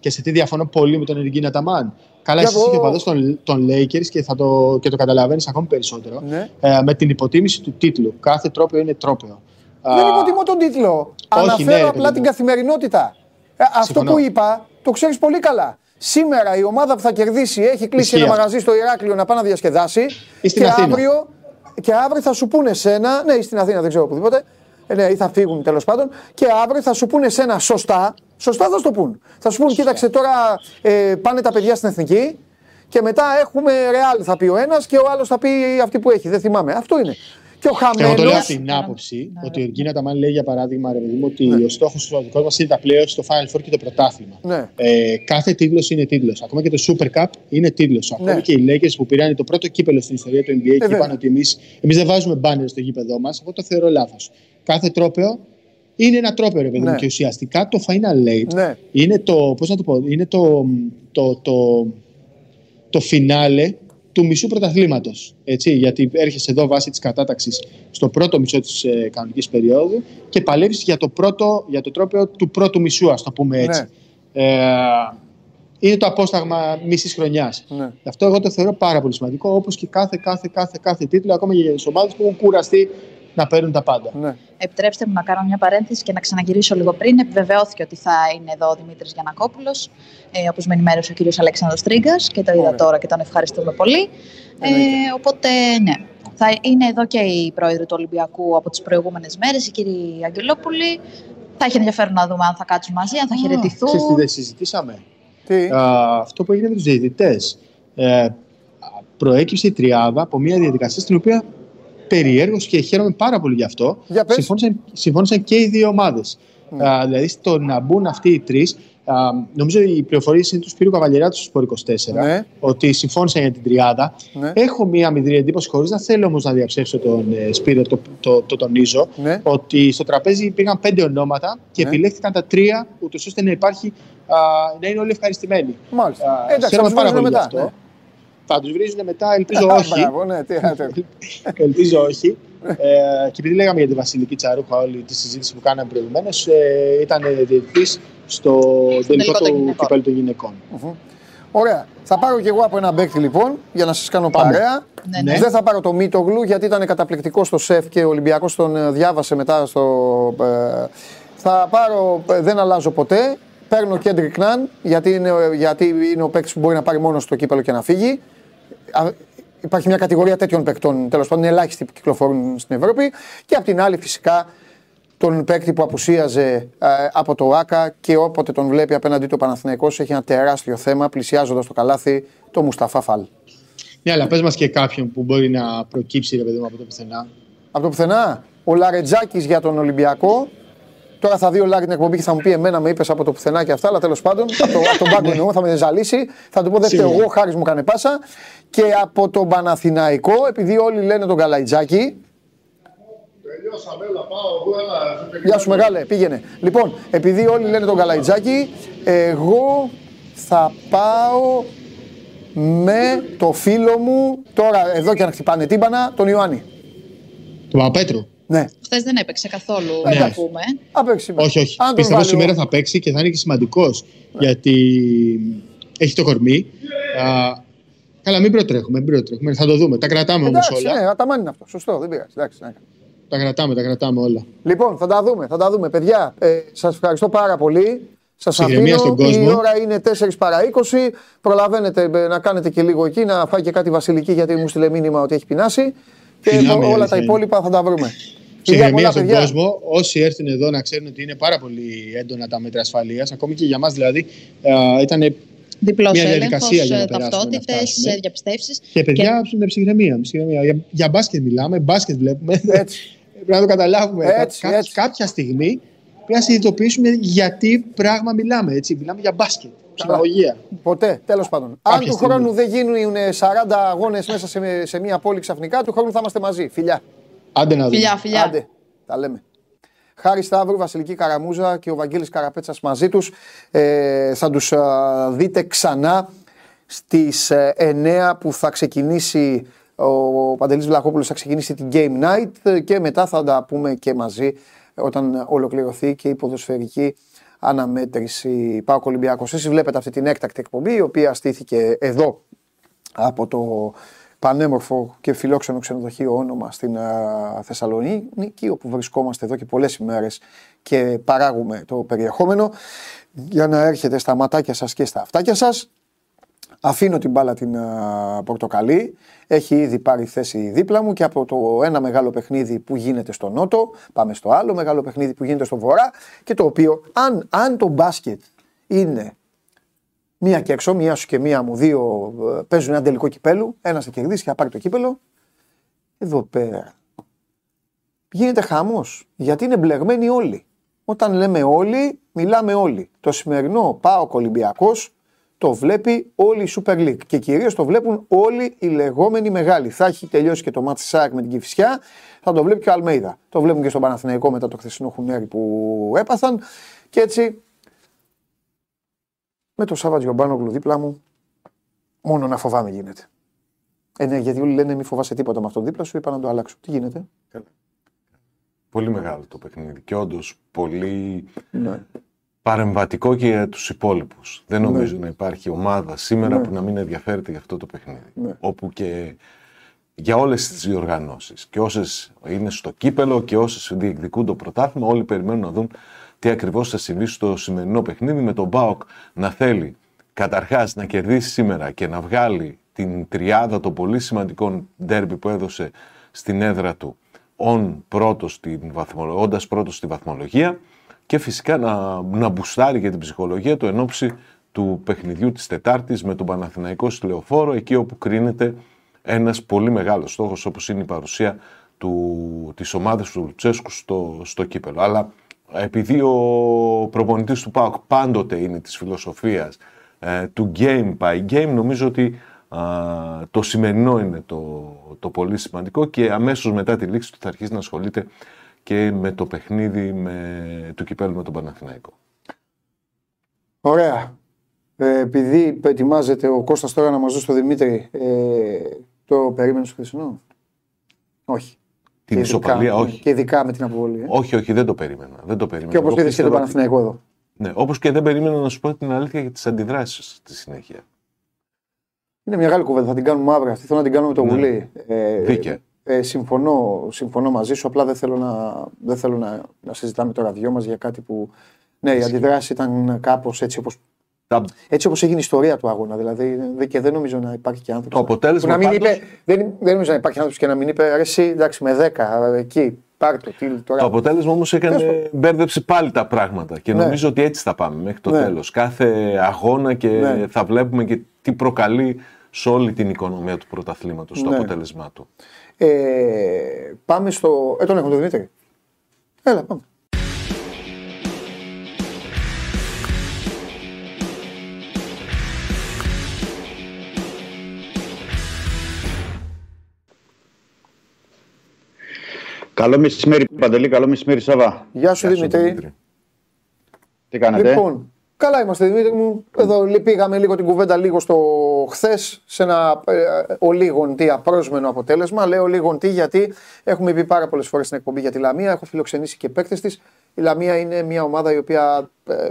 και σε τι διαφωνώ πολύ με τον Εργκίνα Ταμάν. Καλά, Για εσύ είσαι εγώ- και παδός των, των Lakers και, θα το, και το καταλαβαίνεις ακόμη περισσότερο. Ναι. Ε, με την υποτίμηση του τίτλου. Κάθε τρόπαιο είναι τρόπαιο. Δεν Α, υποτιμώ τον τίτλο. όχι, Αναφέρω ναι, ρε απλά παιδί την μου. καθημερινότητα. Ε, αυτό Συμφωνώ. που είπα το ξέρεις πολύ καλά. Σήμερα η ομάδα που θα κερδίσει έχει κλείσει Ισχύει ένα αυτό. μαγαζί στο Ηράκλειο να πάει να διασκεδάσει. Ή στην και Αθήνα. αύριο, και αύριο θα σου πούνε σένα. Ναι, ή στην Αθήνα, δεν ξέρω οπουδήποτε. Ε, ναι, ή θα φύγουν τέλος πάντων. Και αύριο θα σου πούνε σένα σωστά. Σωστά θα σου το πούν. Θα σου πούν, κοίταξε τώρα ε, πάνε τα παιδιά στην εθνική. Και μετά έχουμε ρεάλ, θα πει ο ένας και ο άλλος θα πει αυτή που έχει. Δεν θυμάμαι. Αυτό είναι. Και ο Εγώ χαμένο. το λέω από Ναι, την ναι. άποψη Ναι, ότι ναι. ο Εργκίνα Ταμάν λέει για παράδειγμα, ρε παιδί μου, ότι Ναι. ο στόχος του δικό μας είναι τα playoffs, το Final Four και το πρωτάθλημα. Ναι. Ε, κάθε τίτλος είναι τίτλος. Ακόμα και το Super Cup είναι τίτλος. Ακόμα Ναι. και οι Lakers που πήραν το πρώτο κύπελο στην ιστορία του NBA και βέβαια. είπαν ότι εμείς εμείς δεν βάζουμε μπάνερ στο γήπεδό μας. Εγώ το θεωρώ λάθος. Κάθε τρόπαιο είναι ένα τρόπαιο, ρε παιδί μου. Ναι. Και ουσιαστικά το Final Eight Ναι. είναι το. Πώς να το πω, είναι το. το, το, το φινάλε του μισού πρωταθλήματος. Γιατί έρχεσαι εδώ βάσει της κατάταξης στο πρώτο μισό της ε, κανονικής περίοδου και παλεύεις για, το πρώτο- για το τρόπαιο του πρώτου μισού, ας το πούμε έτσι. Ε, είναι το απόσταγμα μισής χρονιάς. Ναι. Αυτό εγώ το θεωρώ πάρα πολύ σημαντικό, όπως και κάθε, κάθε, κάθε, κάθε τίτλο, ακόμα και για τις ομάδες που έχουν κουραστεί να παίρνουν τα πάντα. Ναι. Επιτρέψτε μου να κάνω μια παρένθεση και να ξαναγυρίσω λίγο πριν. Επιβεβαιώθηκε ότι θα είναι εδώ ο Δημήτρης Γιανακόπουλος, ε, όπως με ενημέρωσε ο κύριος Αλέξανδρος Τρίγκας και το είδα Ωραία. τώρα και τον ευχαριστούμε πολύ. Ε, Εννοείται. οπότε, ναι. Θα είναι εδώ και η πρόεδρο του Ολυμπιακού από τις προηγούμενες μέρες, η κυρία Αγγελόπουλη. Θα έχει ενδιαφέρον να δούμε αν θα κάτσουν μαζί, αν θα χαιρετηθούν. Ξέρεις τι δεν συζητήσαμε; Τι; Α, αυτό που έγινε με τους διαιτητές. Ε, προέκυψε η τριάδα από μια διαδικασία στην οποία περιέργως και χαίρομαι πάρα πολύ γι' αυτό. Για πες. συμφώνησαν, συμφώνησαν και οι δύο ομάδες. Ναι. δηλαδή, στο να μπουν αυτοί οι τρεις, νομίζω οι πληροφορίες είναι του Σπύρου Καβαλιεράτου στο Σπορ 24, Ναι. ότι συμφώνησαν για την τριάδα. Ναι. Έχω μία αμυδρή εντύπωση, χωρίς να θέλω όμως να διαψεύσω τον ε, Σπύρο, το, το, το, τονίζω, Ναι. ότι στο τραπέζι υπήρχαν πέντε ονόματα και Ναι. επιλέχθηκαν τα τρία, ούτως ώστε να υπάρχει α, να είναι όλοι ευχαριστημένοι. Μάλιστα. Α, Εντάξει, θα χαίρομαι τους πάρα βρίζουν πολύ γι' μετά. αυτό. Ναι. Θα τους βρίζουν μετά, ελπίζω (laughs) Α, όχι. Μπράβο, ναι, τι, α, τε- (laughs) Ελπίζω όχι. ε, και επειδή λέγαμε για τη Βασιλική Τσαρούχα, όλη τη συζήτηση που κάναμε προηγουμένως, ε, ήταν διαιτητή στο τελικό τελικό των του γυναικών. κυπέλου των γυναικών. Ωραία. Θα πάρω κι εγώ από ένα παίκτη λοιπόν για να σας κάνω παρέα. Ναι, ναι. Δεν θα πάρω το Μίτογλου γιατί ήταν καταπληκτικό στο σεφ και ο Ολυμπιακός τον ε, διάβασε μετά στο. ε, θα πάρω. ε, Δεν αλλάζω ποτέ. Παίρνω Κέντρικ Ναν γιατί είναι, ε, γιατί είναι ο παίκτης που μπορεί να πάρει μόνος στο κύπελο και να φύγει. Α, Υπάρχει μια κατηγορία τέτοιων παικτών, τέλος πάντων, είναι ελάχιστοι που κυκλοφορούν στην Ευρώπη. Και απ' την άλλη, φυσικά, τον παίκτη που απουσίαζε ε, από το ΆΚΑ και όποτε τον βλέπει απέναντί του ο Παναθηναϊκός έχει ένα τεράστιο θέμα πλησιάζοντας το καλάθι το Μουσταφά Φαλ. Ναι, αλλά πες μας και κάποιον που μπορεί να προκύψει ρε παιδί μου από το πουθενά. Από το πουθενά, ο Λαρετζάκης για τον Ολυμπιακό. Τώρα θα δει ο Λάρη την εκπομπή και θα μου πει: Εμένα με είπες από το πουθενά και αυτά, αλλά τέλος πάντων, από, το, από τον πάγκο εννοώ, θα με ζαλίσει. Θα του πω: Δεν φταίω Σίγουρα. εγώ, χάρης μου κάνε πάσα. Και από τον Παναθηναϊκό, επειδή όλοι λένε τον Καλαϊτζάκη, Τελειώσαμε, έλα πάω εγώ, έλα. Γεια σου μεγάλε, πήγαινε. Λοιπόν, επειδή όλοι λένε τον Καλαϊτζάκη, εγώ θα πάω με το φίλο μου, τώρα εδώ και να χτυπάνε τύμπανα, τον Ιωάννη. Του Παπαπέτρου. Ναι, Χθες δεν έπαιξε καθόλου, Ναι. να πούμε. απέξει σήμερα. Όχι, όχι. Αν τον Πιστεύω βάλει ο- σήμερα θα παίξει και θα είναι και σημαντικός. Γιατί έχει το κορμί. Α, καλά, μην προτρέχουμε, μην προτρέχουμε. Θα το δούμε. Τα κρατάμε όμως Εντάξει, όλα. ναι, αταμάνι είναι αυτό. Σωστό, δεν πειράζει. Εντάξει, ναι. Τα κρατάμε, τα κρατάμε όλα. Λοιπόν, θα τα δούμε, θα τα δούμε. Παιδιά, ε, σας ευχαριστώ πάρα πολύ. Σας Συγγνωμία αφήνω. στον κόσμο. Η ώρα είναι 4 παρά 20. Προλαβαίνετε ε, να κάνετε και λίγο εκεί, να φάει και κάτι βασιλική γιατί μου στείλε μήνυμα ότι έχει πεινάσει. Και Φιλάμε, όλα αλήθεια τα είναι. υπόλοιπα θα τα βρούμε. Φιλιά Συγγνωμία πολλά, στον παιδιά. κόσμο. Όσοι έρθουν εδώ να ξέρουν ότι είναι πάρα πολύ έντονα τα μέτρα ασφαλείας. Ακόμη και για μας δηλαδή. Α, ήταν Διπλός Μια έλεγχος, διαδικασία για να περάσουμε, να ταυτότητες, φτάσουμε. διαπιστεύσεις. Και παιδιά με ψυχραιμία. με ψυχραιμία. Για, για μπάσκετ μιλάμε, μπάσκετ βλέπουμε. Έτσι. (laughs) Πρέπει να το καταλάβουμε. Έτσι, Κα- έτσι. Κάποια στιγμή πρέπει να συνειδητοποιήσουμε γιατί πράγμα μιλάμε. Έτσι. Μιλάμε για μπάσκετ. Ψυχαγωγία. Ποτέ, τέλος πάντων. Αν Κάποια του στιγμή. χρόνου δεν γίνουν 40 αγώνες μέσα σε, σε μία πόλη ξαφνικά, του χρόνου θα είμαστε μαζί. Φιλιά. Άντε να δούμε. Φιλιά, φιλιά. Άντε, τα λέμε. Χάρη Σταύρου, Βασιλική Καραμούζα και ο Βαγγέλης Καραπέτσας μαζί τους. Ε, θα τους α, δείτε ξανά στις ε, 9 που θα ξεκινήσει ο Παντελής Βλαχόπουλος θα ξεκινήσει την Game Night ε, και μετά θα τα πούμε και μαζί όταν ολοκληρωθεί και η ποδοσφαιρική αναμέτρηση Πάο Ολυμπιακός. Εσείς βλέπετε αυτή την έκτακτη εκπομπή η οποία στήθηκε εδώ από το πανέμορφο και φιλόξενο ξενοδοχείο όνομα στην α, Θεσσαλονίκη, όπου βρισκόμαστε εδώ και πολλές ημέρες και παράγουμε το περιεχόμενο για να έρχεται στα ματάκια σας και στα αυτάκια σας. Αφήνω την μπάλα την α, πορτοκαλί. Έχει ήδη πάρει θέση δίπλα μου και από το ένα μεγάλο παιχνίδι που γίνεται στο Νότο, πάμε στο άλλο μεγάλο παιχνίδι που γίνεται στο Βορρά και το οποίο, αν, αν το μπάσκετ είναι μία και έξω, μία σου και μία μου, δύο ε, παίζουν ένα τελικό κυπέλου, ένας θα κερδίσει και θα πάρει το κύπελο. Εδώ πέρα γίνεται χαμός, γιατί είναι μπλεγμένοι όλοι. Όταν λέμε όλοι, μιλάμε όλοι. Το σημερινό πάω Ολυμπιακός το βλέπει όλη η Super League και κυρίως το βλέπουν όλοι οι λεγόμενοι μεγάλοι. Θα έχει τελειώσει και το μάτι ΣΑΚ με την Κηφισιά, θα το βλέπει και ο Αλμέιδα. Το βλέπουν και στον Παναθηναϊκό μετά το χθεσινό χουνέρι που έπαθαν και έτσι με το Σάββατ Γιομπάνογλου δίπλα μου, μόνο να φοβάμαι γίνεται. Ε, ναι, γιατί όλοι λένε μη φοβάσαι τίποτα με αυτό δίπλα σου, είπα να το αλλάξω. Τι γίνεται; Πολύ μεγάλο το παιχνίδι και όντως πολύ Ναι. παρεμβατικό και για τους υπόλοιπους. Δεν νομίζω Ναι. να υπάρχει ομάδα σήμερα Ναι. που να μην ενδιαφέρεται για αυτό το παιχνίδι. Ναι. Όπου και για όλες τις διοργανώσεις και όσες είναι στο κύπελο και όσες διεκδικούν το πρωτάθλημα, όλοι περιμένουν να δουν τι ακριβώς θα συμβεί στο σημερινό παιχνίδι με τον Μπάοκ να θέλει καταρχάς να κερδίσει σήμερα και να βγάλει την τριάδα των πολύ σημαντικών ντέρμπι που έδωσε στην έδρα του ον πρώτος στην βαθμολο- όντας πρώτος στη βαθμολογία και φυσικά να, να μπουστάρει για την ψυχολογία του εν ώψη του παιχνιδιού της Τετάρτης με τον Παναθηναϊκό στη Λεωφόρο, εκεί όπου κρίνεται ένας πολύ μεγάλος στόχος όπως είναι η παρουσία του, της ομάδας του Λουτσέσκου στο, στο κύπελο. Αλλά επειδή ο προπονητής του ΠΑΟΚ πάντοτε είναι της φιλοσοφίας ε, του game by game, νομίζω ότι το σημερινό είναι το, το πολύ σημαντικό και αμέσως μετά τη λήξη του θα αρχίσει να ασχολείται και με το παιχνίδι με, του κυπέλου με τον Παναθηναϊκό. Ωραία. Ε, επειδή ετοιμάζεται ο Κώστας τώρα να μας δώσει το Δημήτρη, ε, το περίμενες στο χθεσινό; Όχι. Την Και ισοπαλία, ειδικά- όχι. Και ειδικά με την αποβολή. Ε. Όχι, όχι, δεν το περίμενα. Δεν το περίμενα. Και όπως Εγώ είδε και πιστεύω τον ότι- Παναθηναϊκό εδώ. Ναι, όπως και δεν περίμενα να σου πω την αλήθεια για τις αντιδράσεις στη συνέχεια. Είναι μια μεγάλη κουβέντα. Θα την κάνουμε αύριο. Αυτή θέλω να την κάνουμε με το Ναι. Γουλή. Ε, Δίκαια. Ε, συμφωνώ, συμφωνώ μαζί σου. Απλά δεν θέλω να, δεν θέλω να, να συζητάμε τώρα δυο μας για κάτι που. Ναι, η αντιδράση ήταν κάπως έτσι όπως Τα- έτσι όπως έγινε η ιστορία του αγώνα. Δηλαδή δε- και δεν νομίζω να υπάρχει και άνθρωπος. Το αποτέλεσμα να μην πάντως- είπε, δεν, δεν νομίζω να υπάρχει άνθρωπος και να μην είπε ρε, εσύ εντάξει με 10 εκεί. Πάρ το, τι, τώρα. Το αποτέλεσμα όμως έκανε, μπέρδεψε πάλι τα πράγματα και Ναι. νομίζω ότι έτσι θα πάμε μέχρι το Ναι. τέλος. Κάθε αγώνα και Ναι. θα βλέπουμε και τι προκαλεί σε όλη την οικονομία του πρωταθλήματος το Ναι. αποτέλεσμά του. Ε, πάμε στο. Ε, τον έχουμε τον Δημήτρη. Έλα, πάμε. Καλό μεσημέρι, Παντελή. Καλό μεσημέρι, Σάβα. Γεια σου Γεια σου, Δημήτρη. Τι κάνετε. Λοιπόν, καλά είμαστε Δημήτρη μου. Εδώ λι- πήγαμε λίγο την κουβέντα λίγο στο χθες σε ένα ε, ο λίγον τι απρόσμενο αποτέλεσμα. Λέω λίγον τι γιατί έχουμε πει πάρα πολλές φορές στην εκπομπή για τη Λαμία. Έχω φιλοξενήσει και παίκτες της. Η Λαμία είναι μια ομάδα η οποία, ε,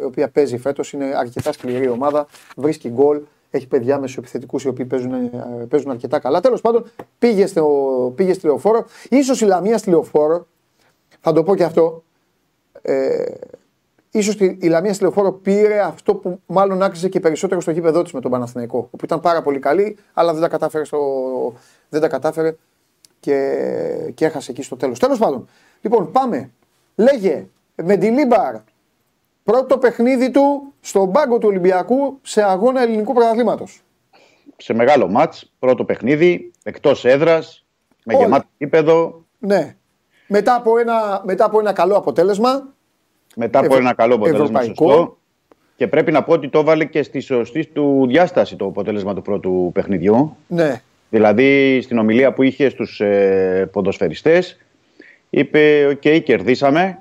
η οποία παίζει φέτος. Είναι αρκετά σκληρή ομάδα. Βρίσκει γκολ. Έχει παιδιά μεσοεπιθετικούς οι οποίοι παίζουν, ε, παίζουν αρκετά καλά. Τέλος πάντων, πήγε, στο, πήγε στη λεωφόρο. Ίσως η Λαμία στη λεωφόρο, θα το πω και αυτό, ε, ίσως η η Λαμία στη λεωφόρο πήρε αυτό που μάλλον άξιζε και περισσότερο στο γήπεδό της με τον Παναθηναϊκό. Που ήταν πάρα πολύ καλή, αλλά δεν τα κατάφερε, στο, δεν τα κατάφερε και, και έχασε εκεί στο τέλος. Τέλος πάντων, λοιπόν πάμε. Λέγε, Μεντιλίμπαρ, πρώτο παιχνίδι του στον πάγκο του Ολυμπιακού σε αγώνα ελληνικού πρωταθλήματος. Σε μεγάλο μάτς, πρώτο παιχνίδι, εκτός έδρας, με Όλοι. γεμάτο γήπεδο, Ναι. Μετά από ένα, μετά από ένα καλό αποτέλεσμα, μετά από Ευρω- ένα καλό αποτέλεσμα ευρωπαϊκό. σωστό. Και πρέπει να πω ότι το έβαλε και στη σωστή του διάσταση το αποτέλεσμα του πρώτου παιχνιδιού. ναι, Δηλαδή στην ομιλία που είχε στους ε, ποδοσφαιριστές είπε «ΟΚ, κερδίσαμε,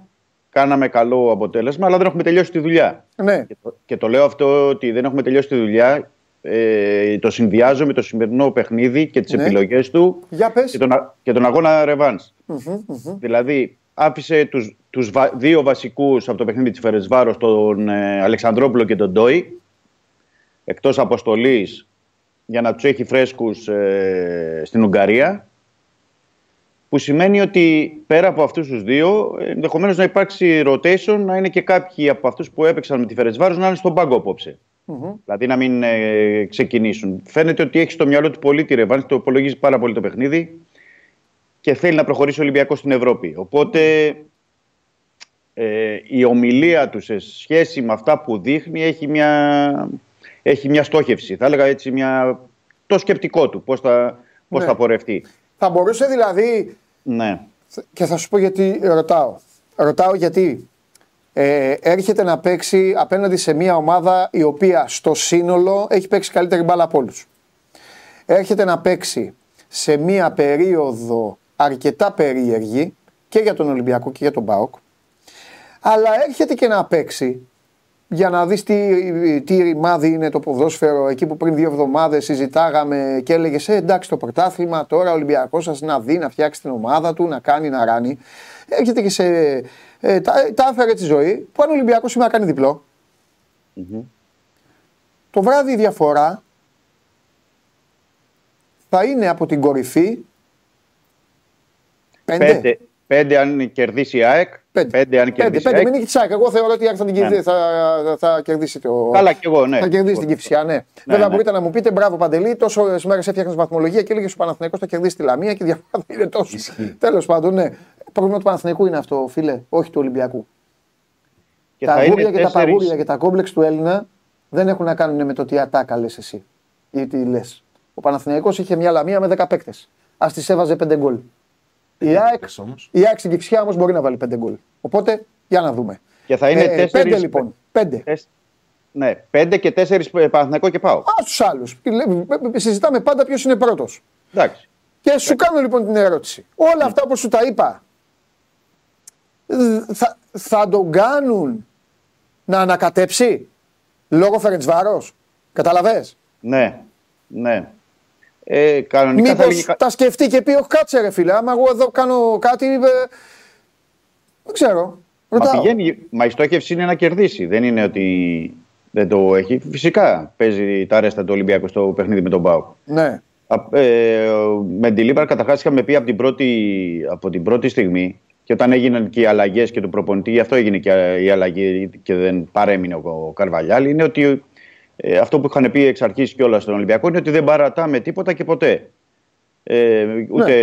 κάναμε καλό αποτέλεσμα, αλλά δεν έχουμε τελειώσει τη δουλειά». ναι, Και το, και το λέω αυτό ότι δεν έχουμε τελειώσει τη δουλειά, ε, το συνδυάζω με το σημερινό παιχνίδι και τις Ναι. επιλογές του για πες. και τον, α- και τον αγώνα ρεβάνς. Δηλαδή άφησε τους, τους βα- δύο βασικούς από το παιχνίδι της Φερεσβάρος, τον ε, Αλεξανδρόπουλο και τον Ντόι, εκτός αποστολής για να τους έχει φρέσκους ε, στην Ουγγαρία, που σημαίνει ότι πέρα από αυτούς τους δύο, ενδεχομένως να υπάρξει rotation, να είναι και κάποιοι από αυτούς που έπαιξαν με τη Φερεσβάρος να είναι στον πάγκο απόψε. Δηλαδή να μην ε, ξεκινήσουν. Φαίνεται ότι έχει στο μυαλό του πολύ τη ρευάνση, το υπολογίζει πάρα πολύ το παιχνίδι και θέλει να προχωρήσει ο Ολυμπιακός στην Ευρώπη. Οπότε ε, η ομιλία του σε σχέση με αυτά που δείχνει έχει μια, έχει μια στόχευση. Θα έλεγα έτσι μια, το σκεπτικό του, πώς θα, πώς Ναι. θα πορευτεί. Θα μπορούσε δηλαδή Ναι. Και θα σου πω γιατί ρωτάω. Ρωτάω γιατί ε, έρχεται να παίξει απέναντι σε μια ομάδα η οποία στο σύνολο έχει παίξει καλύτερη μπάλα από όλους. Έρχεται να παίξει σε μια περίοδο αρκετά περίεργη και για τον Ολυμπιακό και για τον ΠΑΟΚ αλλά έρχεται και να παίξει για να δεις τι, τι ρημάδι είναι το ποδόσφαιρο εκεί που πριν δύο εβδομάδες συζητάγαμε και έλεγες ε, εντάξει το πρωτάθλημα τώρα ο Ολυμπιακός σας να δει να φτιάξει την ομάδα του, να κάνει, να ράνει έρχεται και σε ε, τα, τα έφερε τη ζωή που αν ο Ολυμπιακός σήμερα κάνει διπλό το βράδυ η διαφορά θα είναι από την κορυφή πέντε. Πέντε, πέντε αν κερδίσει η ΑΕΚ. Πέντε. Πέντε αν Πέντε, κερδίσει η πέντε. ΑΕΚ. Μην νίκη ΑΕΚ. Εγώ θεωρώ ότι η ΑΕΚ θα, την κερδίσει, Ναι. θα, θα κερδίσει το. Καλά κι εγώ, ναι. Θα κερδίσει την Κυφσιά, ναι. Βέβαια, ναι. μπορείτε να μου πείτε μπράβο Παντελή, τόσο μέρες έφτιαχνες βαθμολογία και έλεγες ο Παναθηναϊκός θα κερδίσει τη Λαμία και η διαφορά δεν είναι τόσο. Τέλος πάντων, ναι. Πρόβλημα του Παναθηναϊκού είναι αυτό, φίλε, όχι του Ολυμπιακού. Και τα θα αγούρια είναι και τα τέσσερις- παγούρια και τα κόμπλεξ του Έλληνα δεν έχουν να κάνουν με το τι ατάκα λες εσύ ή τι λες. Ο Παναθηναϊκός είχε μια λαμία με 10 παίκτες. Α τη έβαζε 5 γκολ. Η ΑΕΚ, Πες όμως. η ΑΕΚ στην Κυψιά όμως μπορεί να βάλει 5 γκολ. Οπότε για να δούμε. Και θα είναι Ε, τέσσερις- Πέντε λοιπόν. Πέντε. Τεσ- Ναι, πέντε και τέσσερις Παναθηναϊκό και πάω. Α τους άλλους. Συζητάμε πάντα ποιος είναι πρώτος. Εντάξει. Και σου κάνω λοιπόν την ερώτηση. Όλα αυτά που σου τα είπα ε, θα, θα τον κάνουν να ανακατέψει; Λόγω Φερεντσβάρος. Καταλαβες; Ναι, ναι. Ε, κανονικά θα Μήπως έλεγε κα- τα σκεφτεί και πει, όχι κάτσε ρε φίλε, άμα εγώ εδώ κάνω κάτι, ε, δεν ξέρω. Μα, Ρωτάω. πηγαίνει, μα η στόχευση είναι να κερδίσει. Δεν είναι ότι δεν το έχει. Φυσικά παίζει τα ρέστα του Ολυμπιακού στο παιχνίδι με τον ΠΑΟΚ. Ναι, Μεντιλίμπαρ καταρχάς είχαμε πει από την, πρώτη, από την πρώτη στιγμή και όταν έγιναν και οι αλλαγές και του προπονητή, γι' αυτό έγινε και η αλλαγή και δεν παρέμεινε ο, ο Καρβαλιάλ, είναι ότι ε, αυτό που είχαν πει εξ αρχής και όλα στον Ολυμπιακό είναι ότι δεν παρατάμε τίποτα και ποτέ. Ε, ούτε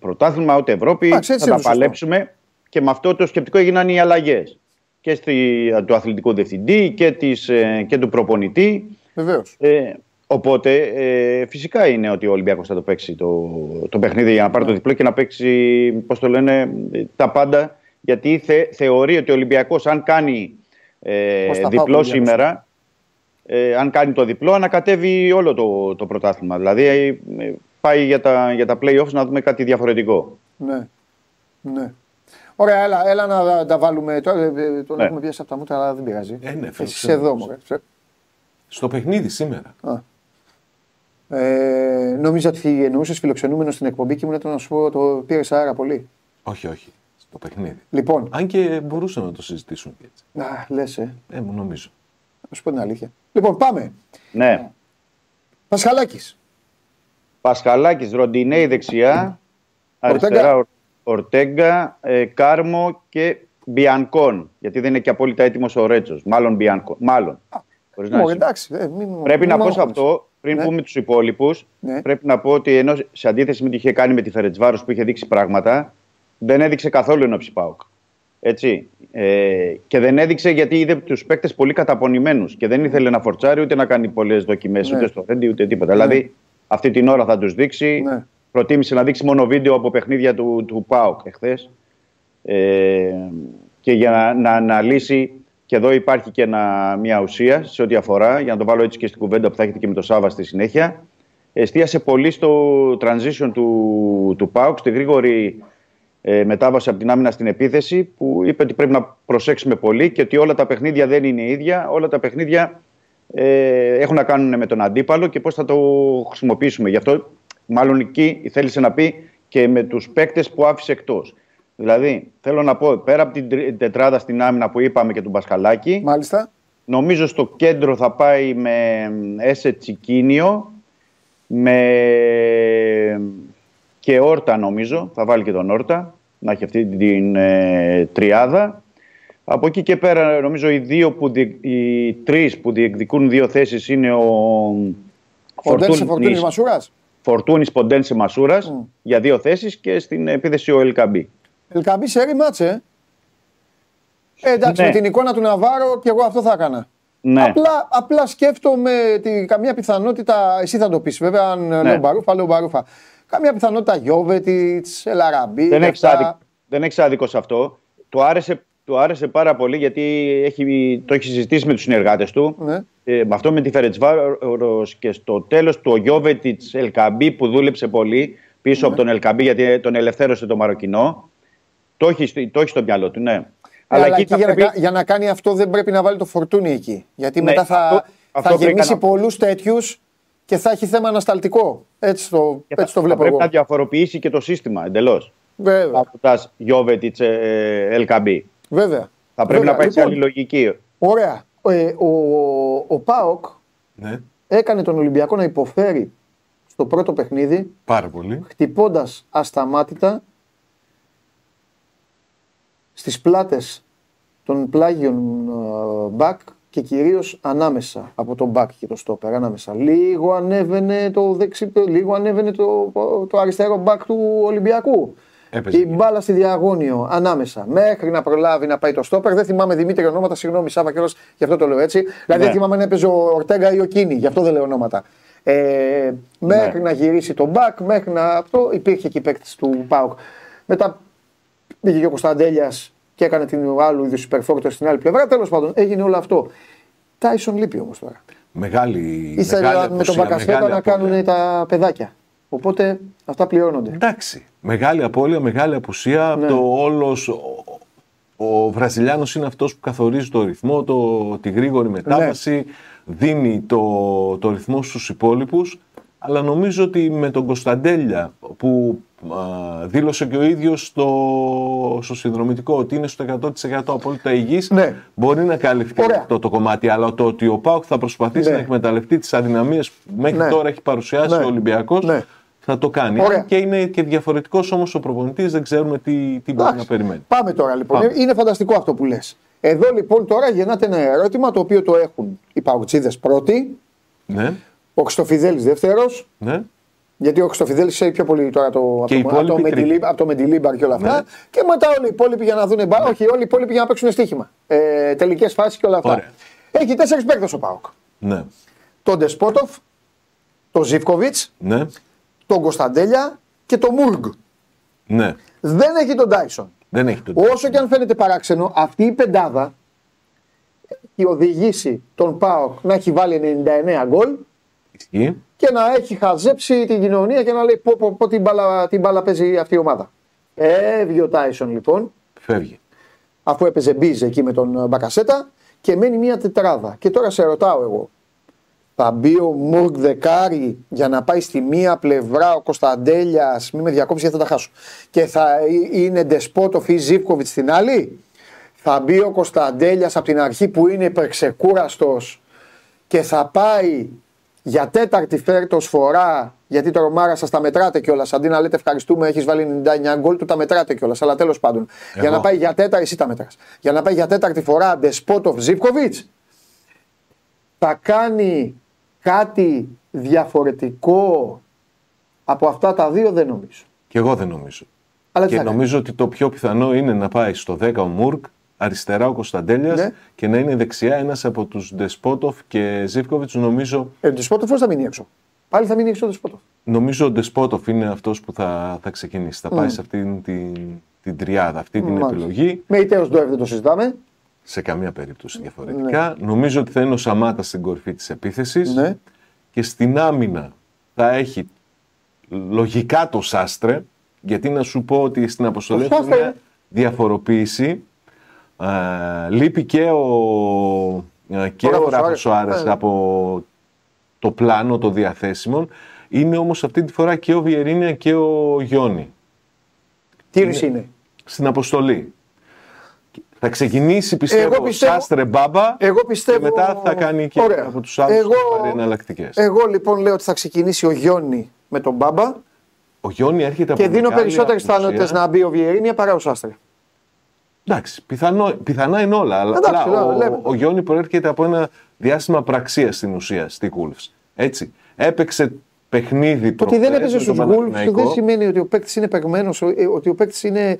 πρωτάθλημα, ούτε Ευρώπη. Ναι. Εντάξει, έτσι θα τα είναι σωστό. παλέψουμε και με αυτό το σκεπτικό έγιναν οι αλλαγές. Και στη, του αθλητικού διευθυντή και, της, ε, και του προπονητή. βεβαίως. Ε, οπότε ε, φυσικά είναι ότι ο Ολυμπιακός θα το παίξει το, το παιχνίδι για να πάρει το Ναι. διπλό και να παίξει πώς το λένε, ε, τα πάντα. Γιατί θε, θεωρεί ότι ο Ολυμπιακός αν κάνει ε, Πώς θα πάω, διπλό Ολυμπιακός. σήμερα, ε, αν κάνει το διπλό, ανακατεύει όλο το, το πρωτάθλημα. Δηλαδή ε, πάει για τα, για τα play-offs να δούμε κάτι διαφορετικό. Ναι. ναι. Ωραία, έλα, έλα να τα βάλουμε. Τώρα, ε, ε, τον Ναι. έχουμε πιάσει από τα μούτρα, αλλά δεν πειράζει. Ε, ναι, Εσύ φίλε, είσαι ξέρω. εδώ, μωρέ. Ξέ- Στο παιχνίδι σήμερα. Ε, νόμιζα ότι εννοούσες φιλοξενούμενος στην εκπομπή και ήμουν έτοιμο να σου πω το πήρες αέρα πολύ. Όχι, όχι. Στο παιχνίδι. Λοιπόν, Αν και μπορούσαμε να το συζητήσουμε και έτσι. α, λες, ε, Ε, μου νομίζω. Να σου πω την αλήθεια. Λοιπόν, πάμε. Ναι. Πασχαλάκης. Πασχαλάκης, Ροντινέη δεξιά, Ορτέγκα. αριστερά Ορ- Ορτέγκα, ε, Κάρμο και Μπιανκόν. Γιατί δεν είναι και απόλυτα έτοιμος ο Ρέτσος. Μάλλον Μπιανκόν. Μάλλον. Χωρίς να Ω, είσαι. εντάξει, ε, μην, Πρέπει μην να πω σε αγχώνεσαι. αυτό, πριν Ναι. πούμε τους υπόλοιπους, Ναι. πρέπει να πω ότι ενώ σε αντίθεση με τι είχε κάνει με τη Φερετσβάρος που είχε δείξει πράγματα, δεν έδειξε καθόλου ενόψη Πάουκ. Έτσι. Ε, και δεν έδειξε γιατί είδε τους παίκτες πολύ καταπονημένους και δεν ήθελε να φορτσάρει ούτε να κάνει πολλές δοκιμές Ναι. ούτε στο Ρέντι ούτε τίποτα. Δηλαδή αυτή την ώρα θα τους δείξει. Ναι. Προτίμησε να δείξει μόνο βίντεο από παιχνίδια του, του ΠΑΟΚ εχθές. Ε, και για να, να αναλύσει, και εδώ υπάρχει και ένα, μια ουσία σε ό,τι αφορά, για να το βάλω έτσι και στην κουβέντα που θα έχετε και με το Σάβα στη συνέχεια. Εστίασε πολύ στο transition του, του ΠΑΟΚ, στη γρήγορη ε, μετάβαση από την άμυνα στην επίθεση, που είπε ότι πρέπει να προσέξουμε πολύ και ότι όλα τα παιχνίδια δεν είναι ίδια. Όλα τα παιχνίδια ε, έχουν να κάνουν με τον αντίπαλο και πώς θα το χρησιμοποιήσουμε. Γι' αυτό, μάλλον εκεί θέλησε να πει και με τους παίκτες που άφησε εκτός. Δηλαδή, θέλω να πω, πέρα από την τρι- τετράδα στην άμυνα που είπαμε και τον Πασχαλάκη, Μάλιστα. Νομίζω στο κέντρο θα πάει με Έσε Τσικίνιο, με και Όρτα νομίζω, θα βάλει και τον Όρτα, να έχει αυτή την ε, τριάδα. Από εκεί και πέρα νομίζω οι, δύο που, διε- οι τρεις που διεκδικούν δύο θέσεις είναι ο Ποντένσε Φορτούνη Μασούρας. Φορτούνης Ποντένσε Μασούρας Μμ. για δύο θέσεις και στην επίθεση ο Ελκαμπή. Ελκαμπή σε ρημάτσε. Ε, εντάξει, Ναι. με την εικόνα του Ναβάρο και εγώ αυτό θα έκανα. Ναι, Απλά, απλά σκέφτομαι τη, καμία πιθανότητα, εσύ θα το πεις βέβαια, αν Ναι. λέω Μπαρούφα, λέω Μπαρούφα. Καμία πιθανότητα Γιώβετιτς, Ελαραμπή. δεν, έχεις αυτά. άδικο, δεν έχεις άδικο σε αυτό. Του άρεσε, του άρεσε πάρα πολύ γιατί έχει, το έχει συζητήσει με τους συνεργάτες του. Ναι. Ε, με αυτό με τη Φερετσβάρος και στο τέλος του ο Γιώβετιτς Ελκαμπή που δούλεψε πολύ πίσω Ναι. από τον Ελκαμπή γιατί τον ελευθέρωσε το Μαροκινό. Το έχει, στο- το έχει στο μυαλό του, ναι. Ε, αλλά εκεί θα για, πρέπει- να, κα- για να κάνει αυτό δεν πρέπει να βάλει το φορτούνι εκεί. Γιατί Ναι, μετά θα, αυτό- θα αυτό πρέπει γεμίσει να- πολλούς τέτοιους και θα έχει θέμα ανασταλτικό. Έτσι το, και θα- έτσι το θα βλέπω πρέπει εγώ. να διαφοροποιήσει και το σύστημα εντελώς. Βέβαια. Από Γιώβετιτς ε, Ελκαμπή. βέβαια. Θα πρέπει Βέβαια. να πάει σε Λοιπόν, άλλη λογική. Ωραία. Ε, ο, ο Πάοκ Ναι, έκανε τον Ολυμπιακό να υποφέρει στο πρώτο παιχνίδι πάρα πολύ. χτυπώντας ασταμάτητα στις πλάτες των πλάγιων ε, μπακ και κυρίως ανάμεσα από τον μπακ και το στόπερ ανάμεσα. Λίγο ανέβαινε το δεξί, λίγο ανέβαινε το, το αριστερό μπακ του Ολυμπιακού. Έπαιζε η εκεί. μπάλα στη διαγώνιο ανάμεσα μέχρι να προλάβει να πάει το στόπερ. Δεν θυμάμαι Δημήτρη ονόματα, συγγνώμη Σάβα κιόλα, γι' αυτό το λέω έτσι. Δηλαδή Ναι. δεν θυμάμαι αν έπαιζε ο Ορτέγκα ή ο Κίνη, γι' αυτό δεν λέω ονόματα. Ε, μέχρι Ναι. να γυρίσει τον μπακ, μέχρι να. Αυτό υπήρχε εκεί παίκτης του Πάουκ. Μετά πήγε και ο Κωνσταντέλιας και έκανε την άλλου είδους υπερφόρτο στην άλλη πλευρά. Τέλος πάντων έγινε όλο αυτό. Τάισον λείπει όμως τώρα. Μεγάλη, Ήθελα μεγάλη με τον απουσία, Μπακασέτα μεγάλη να απώλεια. κάνουν τα παιδάκια. Οπότε αυτά πληρώνονται. Εντάξει. Μεγάλη απώλεια, μεγάλη απουσία. Ναι. Το όλος, ο, ο Βραζιλιάνος είναι αυτός που καθορίζει το ρυθμό, το, τη γρήγορη μετάβαση, Ναι. δίνει το, το ρυθμό στους υπόλοιπους. Αλλά νομίζω ότι με τον Κωνσταντέλια που α, δήλωσε και ο ίδιος στο, στο συνδρομητικό ότι είναι στο 100% απόλυτα υγιής, Ναι. μπορεί να καλυφθεί Ωραία. αυτό το κομμάτι. Αλλά το ότι ο Πάουκ θα προσπαθήσει Ναι. να εκμεταλλευτεί τις αδυναμίες που μέχρι Ναι. τώρα έχει παρουσιάσει Ναι. ο Ολυμπιακός, Ναι. θα το κάνει. Ωραία. Αν Και είναι και διαφορετικός όμως ο προπονητής, δεν ξέρουμε τι, τι μπορεί Εντάξει. να περιμένει. Πάμε τώρα λοιπόν. Πάμε. Είναι φανταστικό αυτό που λες. Εδώ λοιπόν τώρα γεννάται ένα ερώτημα το οποίο το έχουν οι παουτσίδε πρώτοι, Ναι, ο Χρυστοφιδέλη δεύτερος, ναι. γιατί ο Χρυστοφιδέλη ξέρει πιο πολύ τώρα το, Και οι από, το, από, το υπόλοιποι Μεντιλίμπα- από το Μεντιλίμπαρ και όλα αυτά. Ναι. Και μετά όλοι οι υπόλοιποι για να δουν. μπα- Όχι, όλοι οι υπόλοιποι για να παίξουν στοίχημα. Ε, Τελικές φάσεις και όλα αυτά. Ωραία. Έχει τέσσερις παίκτες ο Πάοκ. ναι. Τον Ντεσπότοφ, τον Ζήφκοβιτ, Ναι, τον Κωνσταντέλια και τον Μούργκ. ναι. Δεν έχει τον Τάισον. Δεν έχει το Όσο και αν φαίνεται παράξενο, αυτή η πεντάδα έχει οδηγήσει τον ΠΑΟΚ να έχει βάλει 99 γκολ Ισχύει. Και να έχει χαζέψει την κοινωνία και να λέει πω, πω, πω την, μπάλα, την μπάλα παίζει αυτή η ομάδα. Έβγε ο Τάισον λοιπόν, Φεύγει. αφού έπαιζε μπίζ εκεί με τον ε, Μπακασέτα και μένει μια τετράδα. Και τώρα σε ρωτάω εγώ, θα μπει ο Μουρκ δεκάρι για να πάει στη μία πλευρά ο Κωνσταντέλιας, μη με διακόψεις γιατί θα τα χάσω. Και θα ε- είναι Ντεσπότοφ ή Ζήφκοβιτς στην άλλη; Θα μπει ο Κωνσταντέλιας από την αρχή που είναι υπερξεκούραστος και θα πάει για τέταρτη φέρτος φορά. Γιατί το Ρωμάρα σας τα μετράτε κιόλας. Αντί να λέτε ευχαριστούμε, έχεις βάλει 99 γκολ, του τα μετράτε κιόλας. Αλλά τέλος πάντων. Για να πάει για τέταρτη, εσύ τα μετράς. Για να πάει για τέταρτη φορά Ντεσπότοφ Ζήφκοβιτς, θα κάνει κάτι διαφορετικό από αυτά τα δύο, δεν νομίζω. Και εγώ δεν νομίζω. Αλλά τι και θα κάνει; νομίζω ότι το πιο πιθανό είναι να πάει στο 10 ο Μουρκ, αριστερά ο Κωνσταντέλιας Ναι. και να είναι δεξιά ένας από τους Ντεσπότοφ και Ζήφκοβιτς. Νομίζω, Ε, ο Ντεσπότοφ πώς θα μείνει έξω; Πάλι θα μείνει έξω ο Ντεσπότοφ. νομίζω ο Ντεσπότοφ είναι αυτός που θα, θα ξεκινήσει. Θα πάει Mm. σε αυτήν την, την τριάδα, αυτή την Μάλιστα. επιλογή. Με ητέο Ντόευ δεν το συζητάμε. σε καμία περίπτωση διαφορετικά. Νομίζω ότι θα είναι ο Σαμάτα στην κορυφή της επίθεσης Ναι. και στην άμυνα θα έχει λογικά το Σάστρε, γιατί να σου πω ότι στην αποστολή Το έχει Σάστρε. μια διαφοροποίηση. Ε, λείπει και ο, ε, και Ράφα ο Ράφα Σοάρες. Σοάρες Ναι. από το πλάνο των διαθέσιμων. Είναι όμως αυτή τη φορά και ο Βιερίνια και ο Γιόνι Τι είναι. στην αποστολή. Θα ξεκινήσει πιστεύω, Εγώ πιστεύω- Σάστρε Μπάμπα Εγώ πιστεύω. και μετά θα κάνει και Ωραία. από τους άλλους Εγώ... θα πάρει εναλλακτικές. Εγώ λοιπόν λέω ότι θα ξεκινήσει ο Γιόνι με τον Μπάμπα Ο Γιόνι έρχεται από και δίνω μεγάλη περισσότερες απουσία. πιθανότητες να μπει ο Βιερίνια παρά ο Σάστρε. Εντάξει, πιθανό, πιθανά είναι όλα. Αλλά Εντάξει, απλά λέω, ο, λέμε. ο Γιόνι προέρχεται από ένα διάστημα πραξίας στην ουσία στη Wolves. Έτσι. Έπαιξε παιχνίδι Το ότι δεν προχθές έπαιζε με στου τον Wolves Παναθηναϊκό. δεν σημαίνει ότι ο παίκτης είναι παιγμένο, ότι ο παίκτης είναι.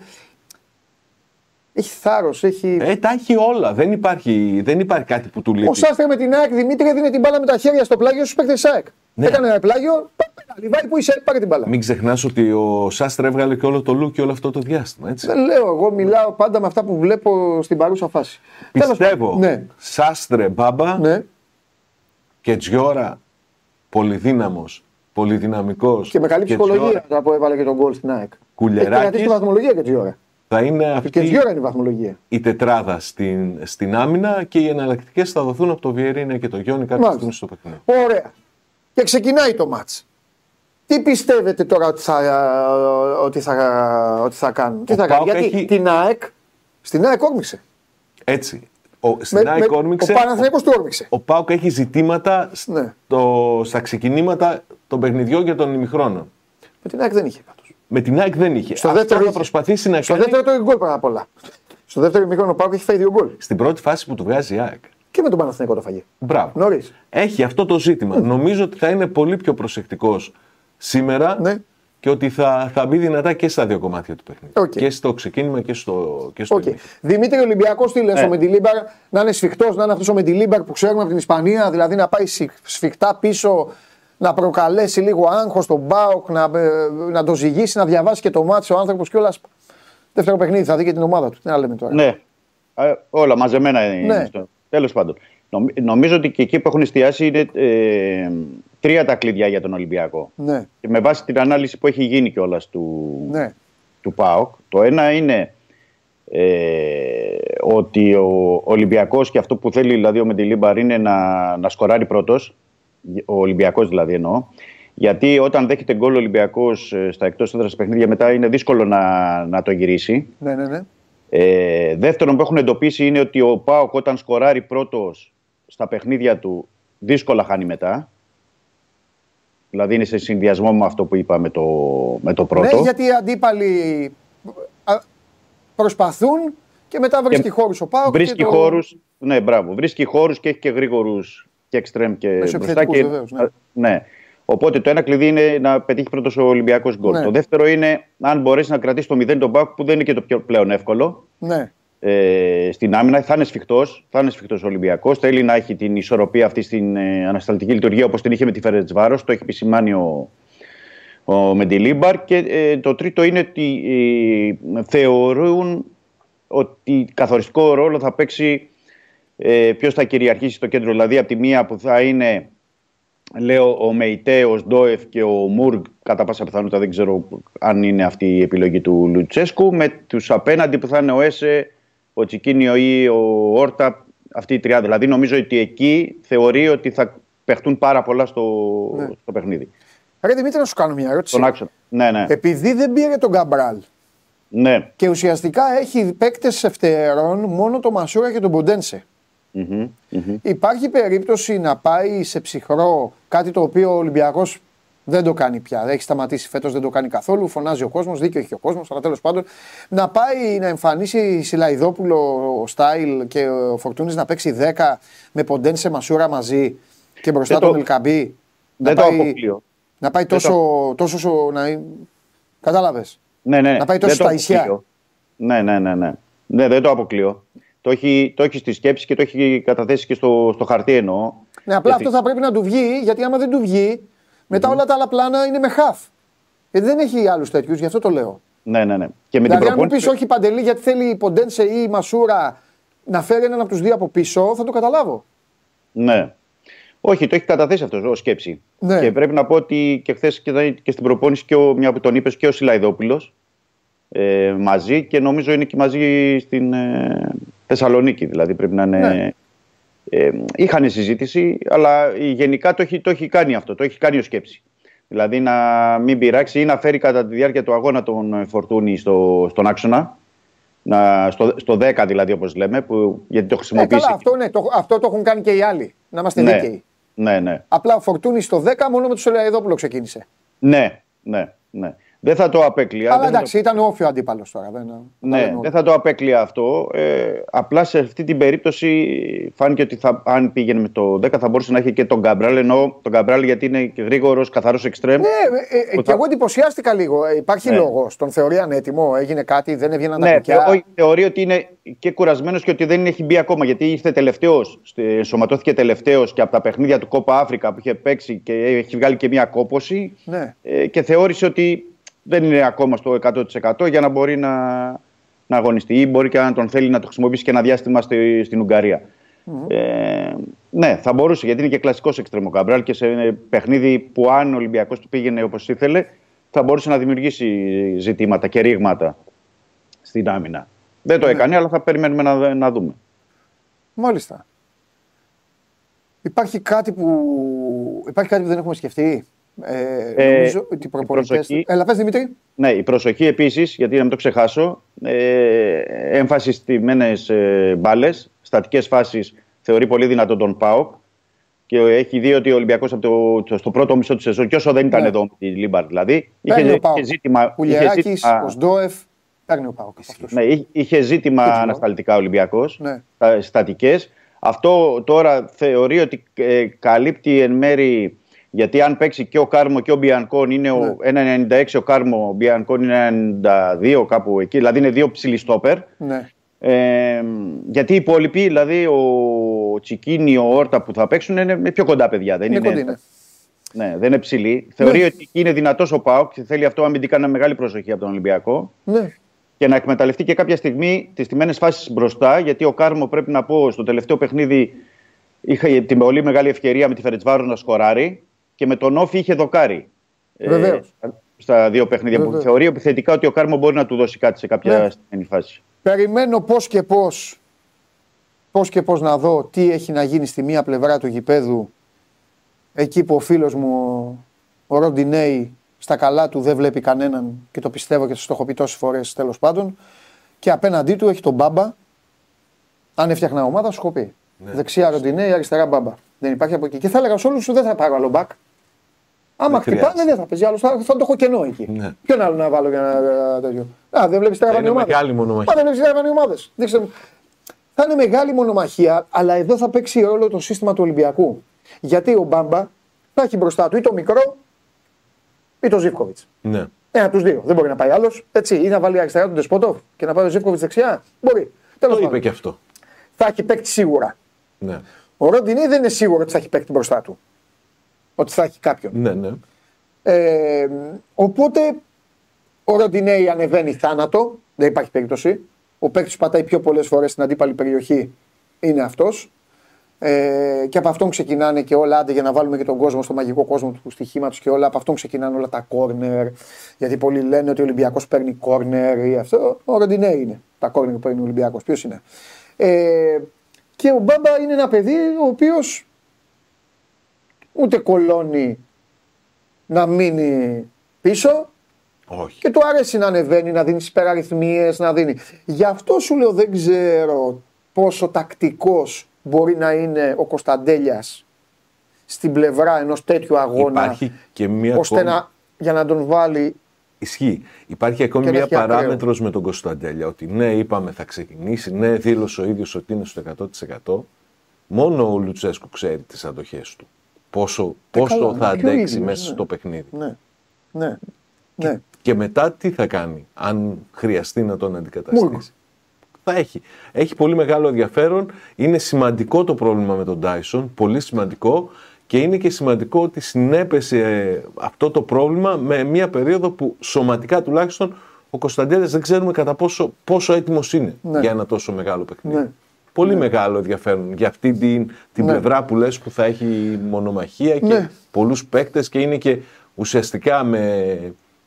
Έχει θάρρος, έχει. Ε, τα έχει όλα. Δεν υπάρχει, δεν υπάρχει κάτι που του λείπει. Ο Σάστρε με την ΑΕΚ Δημήτρη έδινε την μπάλα με τα χέρια στο πλάγιο στους παίκτες της ΑΕΚ. Ναι. Έκανε ένα πλάγιο, λιβάει που είσαι, πάρε την μπάλα. Μην ξεχνάς ότι ο Σάστρε έβγαλε και όλο το look και όλο αυτό το διάστημα. Έτσι. Δεν λέω, εγώ μιλάω πάντα με αυτά που βλέπω στην παρούσα φάση. Τέλος Πιστεύω. πάντων, Ναι, Σάστρε Μπάμπα ναι. και Τζιώρα πολυδύναμος, πολυδυναμικός Και με καλή Τζιώρα ψυχολογία τώρα που έβαλε και τον γκολ στην ΑΕΚ. Κουλεράκης. Έχει κρατήσει τη βαθμολογία και τη ώρα. θα είναι Και αυτή τη ώρα είναι η βαθμολογία. η τετράδα στην, στην άμυνα και οι εναλλακτικές θα δοθούν από το Βιερίνια και το Γιόνι κάποια Μάλιστα. στιγμή στο παιχνίδι. Ωραία. Και ξεκινάει το μάτς. Τι πιστεύετε τώρα ότι θα, ότι θα, ότι θα κάνουν; Τι Ο θα κάνουν; ΠΑΟΚ Γιατί έχει- την ΑΕΚ, στην ΑΕΚ όρμησε. Έτσι. Ο, στην ΑΕΚ όρμηξε. Ο Παναθηναϊκός του όρμησε. Ο Πάουκ έχει ζητήματα Ναι. στο, στα ξεκινήματα των παιχνιδιών και των ημιχρόνων. Με την ΑΕΚ δεν είχε πάντως. Με την ΑΕΚ δεν είχε. Στο Αυτό δεύτερο θα είχε. προσπαθήσει να Στο κάνει δεύτερο το είχε γκολ πάρα πολλά. Στο δεύτερο ημίχρονο ο Πάουκ έχει φάει δύο γκολ. στην πρώτη φάση που του βγάζει η ΑΕΚ. Και με τον Παναθηναϊκό το φαγέ. Μπράβο. Νωρίς. Έχει αυτό το ζήτημα. Νομίζω ότι θα είναι πολύ πιο προσεκτικός σήμερα Ναι. και ότι θα, θα μπει δυνατά και στα δύο κομμάτια του παιχνιδιού. Οκ. Και στο ξεκίνημα και στο, και στο Οκ. ημίχρονο. Δημήτρη Ολυμπιακός, τι λες, Ναι. ο Μεντιλίμπαρ να είναι σφιχτός, να είναι αυτός ο Μεντιλίμπαρ που ξέρουμε από την Ισπανία, δηλαδή να πάει σι- σφιχτά πίσω, να προκαλέσει λίγο άγχος στον ΠΑΟΚ, να, ε, να το ζυγίσει, να διαβάσει και το ματς ο άνθρωπος κιόλας. Δεύτερο παιχνίδι, θα δει και την ομάδα του. Τι να λέμε τώρα. Ναι. Ε, όλα μαζεμένα είναι. Ναι. στο- Τέλος πάντων. Νομ- Νομίζω ότι και εκεί που έχουν εστιάσει είναι ε, τρία τα κλειδιά για τον Ολυμπιακό. Ναι, Και με βάση την ανάλυση που έχει γίνει κιόλας του, ναι. του ΠΑΟΚ. Το ένα είναι ε, ότι ο Ολυμπιακός και αυτό που θέλει δηλαδή ο Μεντιλίμπαρ είναι να, να σκοράρει πρώτος, ο Ολυμπιακός δηλαδή εννοώ, γιατί όταν δέχεται γκολ ο Ολυμπιακός ε, στα εκτός έδρας παιχνίδια μετά είναι δύσκολο να, να το γυρίσει. Ναι, ναι, ναι. Ε, δεύτερον που έχουν εντοπίσει είναι ότι ο ΠΑΟΚ όταν σκοράρει πρώτος στα παιχνίδια του δύσκολα χάνει μετά. Δηλαδή είναι σε συνδυασμό με αυτό που είπα με το, με το πρώτο. Ναι, γιατί οι αντίπαλοι α, προσπαθούν και μετά βρίσκει Και χώρους ο Πάοκ. Βρίσκει και το... χώρους, ναι, μπράβο. Βρίσκει χώρους και έχει και γρήγορους και εξτρέμ και μπροστά. Μεσοεπιθετικούς, Και, βεβαίως, ναι. Α, ναι. Οπότε το ένα κλειδί είναι να πετύχει πρώτος ο Ολυμπιακός γκολ. Ναι. Το δεύτερο είναι αν μπορέσει να κρατήσει το 0 τον Πάουκ που δεν είναι και το πιο πλέον εύκολο. Ναι, Ε, στην άμυνα θα είναι σφιχτός θα είναι σφιχτός ο Ολυμπιακός. Θέλει να έχει την ισορροπία αυτή στην ε, ανασταλτική λειτουργία όπως την είχε με τη Φερετσβάρος. Το έχει επισημάνει ο, ο Μεντιλίμπαρ. Και ε, το τρίτο είναι ότι ε, θεωρούν ότι καθοριστικό ρόλο θα παίξει ε, ποιος θα κυριαρχήσει στο κέντρο. Δηλαδή, από τη μία που θα είναι, λέω, ο Μεϊτέ, ο Σντόεφ και ο Μουργκ, κατά πάσα πιθανότητα δεν ξέρω αν είναι αυτή η επιλογή του Λουτσέσκου, με τους απέναντι που θα είναι ο Έσε, ο Τσικίνιο ή ο Όρτα, αυτή η τριάδα. Δηλαδή, νομίζω ότι εκεί θεωρεί ότι θα παιχτούν πάρα πολλά στο, Ναι. στο παιχνίδι. Ρε Δημήτρη, να σου κάνω μια ερώτηση. Στον άξονα. Ναι, ναι. Επειδή δεν πήρε τον Καμπράλ ναι. και ουσιαστικά έχει παίκτες ευθερών μόνο το Μασούρα και τον Ποντένσε. Μμμ, μμμ. Υπάρχει περίπτωση να πάει σε ψυχρό κάτι το οποίο ο Ολυμπιακός δεν το κάνει πια. Έχει σταματήσει φέτος, δεν το κάνει καθόλου. Φωνάζει ο κόσμος, δίκιο έχει ο κόσμος, αλλά τέλος πάντων να πάει να εμφανίσει Σιλαϊδόπουλο ο Στάιλ και ο Φορτούνης να παίξει 10 με Ποντένσε Μασούρα μαζί και μπροστά Δεν το- τον Ελκαμπή. Δεν να το πάει- αποκλείω. Να πάει Δεν τόσο. τόσο σο- να... Κατάλαβες; Ναι, ναι. Να πάει δεν τόσο το στα ισιά. αποκλείω. Ναι, ναι, ναι, ναι. Ναι, δεν το αποκλείω. Το έχει, το έχει στη σκέψη και το έχει καταθέσει και στο, στο χαρτί εννοώ. Ναι, απλά Γιατί- αυτό θα πρέπει να του βγει, γιατί άμα δεν του βγει, μετά όλα τα άλλα πλάνα είναι με χαφ. Γιατί δεν έχει άλλους τέτοιους, γι' αυτό το λέω. Ναι, ναι, ναι. Και με δηλαδή, την αν μου πεις προπόνηση... όχι παντελή, γιατί θέλει η Ποντένσε ή η Μασούρα να φέρει έναν από τους δύο από πίσω, θα το καταλάβω. Ναι. Όχι, το έχει καταθέσει αυτός ως σκέψη. Ναι. Και πρέπει να πω ότι και χθες και, ήταν και στην προπόνηση και ο, μια που τον είπες και ο Σιλαϊδόπουλος ε, μαζί και νομίζω είναι και μαζί στην ε, Θεσσαλονίκη. Δηλαδή πρέπει να είναι. Ναι. Ε, είχαν συζήτηση, αλλά ε, γενικά το έχει, το έχει κάνει αυτό. Το έχει κάνει ως σκέψη. Δηλαδή να μην πειράξει ή να φέρει κατά τη διάρκεια του αγώνα τον ε, Φορτούνη στο, στον άξονα. Να, στο, στο 10 δηλαδή όπως λέμε, που, γιατί το Ε, χρησιμοποιήσει. καλά, αυτό, ναι, το, αυτό το έχουν κάνει και οι άλλοι. Να είμαστε ναι, δίκαιοι. ναι, ναι. Απλά ο Φορτούνη στο 10 μόνο με του Ελαϊδόπουλο ξεκίνησε. Ναι, ναι, ναι. Δεν θα το απέκλεια. Αλλά δεν θα εντάξει, ήταν όφιο αντίπαλος τώρα. Δεν, το... Ναι, δεν θα το απέκλεια αυτό. Ε, απλά σε αυτή την περίπτωση φάνηκε ότι θα, αν πήγαινε με το 10 θα μπορούσε να έχει και τον Γκαμπράλ. Ενώ τον Γκαμπράλ γιατί είναι γρήγορος, καθαρός εξτρέμ. Ναι, ε, ε, Που και θα- εγώ εντυπωσιάστηκα λίγο. Ε, Υπάρχει Ναι. λόγος. Τον θεωρεί ανέτοιμο, έγινε κάτι, δεν έβγαιναν τα Ναι, κουκιά. όχι, θεωρεί ότι είναι και κουρασμένος και ότι δεν έχει μπει ακόμα. Γιατί ήρθε τελευταίος, σωματώθηκε τελευταίος και από τα παιχνίδια του Κόπα Αφρικα που είχε παίξει και έχει βγάλει και μια κόποση. Ναι. ε, και θεώρησε ότι δεν είναι ακόμα στο 100% για να μπορεί να, να αγωνιστεί ή μπορεί και να τον θέλει να το χρησιμοποιήσει και ένα διάστημα στη, στην ουγγαρια Ε, ναι, θα μπορούσε γιατί είναι και κλασικός εξτρέμο Καμπράλ και σε παιχνίδι που αν ο Ολυμπιακός του πήγαινε όπως ήθελε, θα μπορούσε να δημιουργήσει ζητήματα και ρήγματα στην άμυνα. Δεν το έκανε, αλλά θα περιμένουμε να, να δούμε. Μάλιστα. Υπάρχει κάτι που, υπάρχει κάτι που δεν έχουμε σκεφτεί; Ε, Ε, νομίζω ότι οι προπονητές... προσοχή. Έλα, πες Δημήτρη; Ναι, η προσοχή επίσης, γιατί να μην το ξεχάσω, ε, έμφαση στι μένες ε, μπάλες, στατικές φάσεις θεωρεί πολύ δυνατό τον ΠΑΟΚ και έχει δει ότι ο Ολυμπιακός στο πρώτο μισό της σεζόν, και όσο δεν ήταν Ναι. εδώ με τη Λίμπαρ δηλαδή, Παίρνει είχε, ο Πάοκ. είχε ζήτημα. Είχε Κουλιεράκης, ζήτημα, ο Σντόεφ. Παίρνει ο Πάοκ. από αυτούς. ναι, είχε- είχε ζήτημα Κούτσινο. ανασταλτικά ο Ολυμπιακός, Ναι. στατικές. Αυτό τώρα θεωρεί ότι ε, καλύπτει εν μέρη Γιατί αν παίξει και ο Κάρμο και ο Μπιανκόν είναι Ναι. ο 1,96 ο Κάρμο, ο Μπιανκόν είναι 92 κάπου εκεί. Δηλαδή είναι δύο ψηλοί στόπερ. Ναι. Ε, γιατί οι υπόλοιποι, δηλαδή ο Τσικίνη, ο Όρτα που θα παίξουν είναι πιο κοντά παιδιά. Δεν Είναι είναι, κοντή, ναι. ναι, δεν είναι ψηλοί. Θεωρεί ότι είναι δυνατός ο Πάοκ και θέλει αυτό αμυντικά να είναι μεγάλη προσοχή από τον Ολυμπιακό Ναι. και να εκμεταλλευτεί και κάποια στιγμή τις τιμένες φάσεις μπροστά. Γιατί ο Κάρμο, πρέπει να πω, στο τελευταίο παιχνίδι είχε την πολύ μεγάλη ευκαιρία με τη Φερετσβάρο να σκοράρει και με τον Όφη είχε δοκάρει. Ε, Βεβαίως. στα δύο παιχνίδια που Βεβαίως. θεωρεί επιθετικά ότι ο Κάρμο μπορεί να του δώσει κάτι σε κάποια Ναι. στιγμή φάση. Περιμένω πώς και πώς, πώς και πώς να δω τι έχει να γίνει στη μία πλευρά του γηπέδου εκεί που ο φίλος μου ο Ροντινέη στα καλά του δεν βλέπει κανέναν και το πιστεύω και το έχω πει τόσες φορές τέλος πάντων και απέναντί του έχει τον Μπάμπα αν έφτιαχνα ομάδα σου έχω πει. Δεξιά Ροντινέη, αριστερά Μπάμπα. Δεν υπάρχει από εκεί. Και θα έλεγα σε όλους σου δεν θα πάρω άλλο μπακ. Άμα Δεν χτυπάνε χρειάζεται. δεν θα παίζει άλλο, θα, θα το έχω κενό εκεί. Ναι. Ποιον άλλο να βάλω για να τέτοιο. Α, δεν βλέπεις τραβάνε είναι ομάδε. μεγάλη μονομαχία. Μα δεν βλέπεις τραβάνε ομάδες. Δείξτε μου. Θα είναι μεγάλη μονομαχία, αλλά εδώ θα παίξει ρόλο το σύστημα του Ολυμπιακού. Γιατί ο Μπάμπα θα έχει μπροστά του ή το μικρό ή το Ζήφκοβιτς. Ναι. Ένα από τους δύο. Δεν μπορεί να πάει άλλος. Έτσι. Ή να βάλει αριστερά τον Δεσπότοφ και να πάει ο Ζήφκοβιτς δεξιά. Μπορεί. Τέλος Το είπε πάντων. και αυτό. Θα έχει παίκτη σίγουρα. Ναι. Ο Ροντινί δεν είναι σίγουρο ότι θα έχει παίκτη μπροστά του. Ότι θα έχει κάποιον. Ναι, ναι. Ε, οπότε ο Ροντινέη ανεβαίνει θάνατο. Δεν υπάρχει περίπτωση. Ο παίκτης που πατάει πιο πολλές φορές στην αντίπαλη περιοχή είναι αυτός. Ε, και από αυτόν ξεκινάνε και όλα. Άντε για να βάλουμε και τον κόσμο στο μαγικό κόσμο του στοιχήματος και όλα. Από αυτόν ξεκινάνε όλα τα κόρνερ. Γιατί πολλοί λένε ότι ο Ολυμπιακός παίρνει κόρνερ ή αυτό. Ο Ροντινέη είναι. Τα κόρνερ που παίρνει ο Ολυμπιακός. Ποιος είναι; Ε, και ο Μπάμπα είναι ένα παιδί ο οποίος ούτε κολώνει να μείνει πίσω Όχι. και του αρέσει να ανεβαίνει, να δίνει υπεραριθμίες, να δίνει. Γι' αυτό σου λέω δεν ξέρω πόσο τακτικός μπορεί να είναι ο Κωνσταντέλιας στην πλευρά ενός τέτοιου αγώνα Υπάρχει και μία ώστε ακόμη- να, για να τον βάλει Ισχύει. Υπάρχει ακόμη Και να μια έχει ακραίο. παράμετρος με τον Κωνσταντέλια. Ότι ναι, είπαμε θα ξεκινήσει, ναι, δήλωσε ο ίδιος ότι είναι στο 100%. Μόνο ο Λουτσέσκου ξέρει τις αντοχές του. Πόσο, πόσο Ε, καλά, θα μα και ο αντέξει ίδιος, μέσα ναι. στο παιχνίδι. ναι, ναι, ναι. Και μετά τι θα κάνει, αν χρειαστεί να τον Μούρκο. αντικαταστήσει. Θα έχει. Έχει πολύ μεγάλο ενδιαφέρον. Είναι σημαντικό το πρόβλημα με τον Τάισον. Πολύ σημαντικό. Και είναι και σημαντικό ότι συνέπεσε ε, αυτό το πρόβλημα με μια περίοδο που σωματικά τουλάχιστον ο Κωνσταντέλιας δεν ξέρουμε κατά πόσο, πόσο έτοιμος είναι Ναι. για ένα τόσο μεγάλο παιχνίδι. Ναι. Πολύ μεγάλο ενδιαφέρον για αυτή την, την Ναι. πλευρά που λες που θα έχει μονομαχία και Ναι. πολλούς παίκτες και είναι και ουσιαστικά με,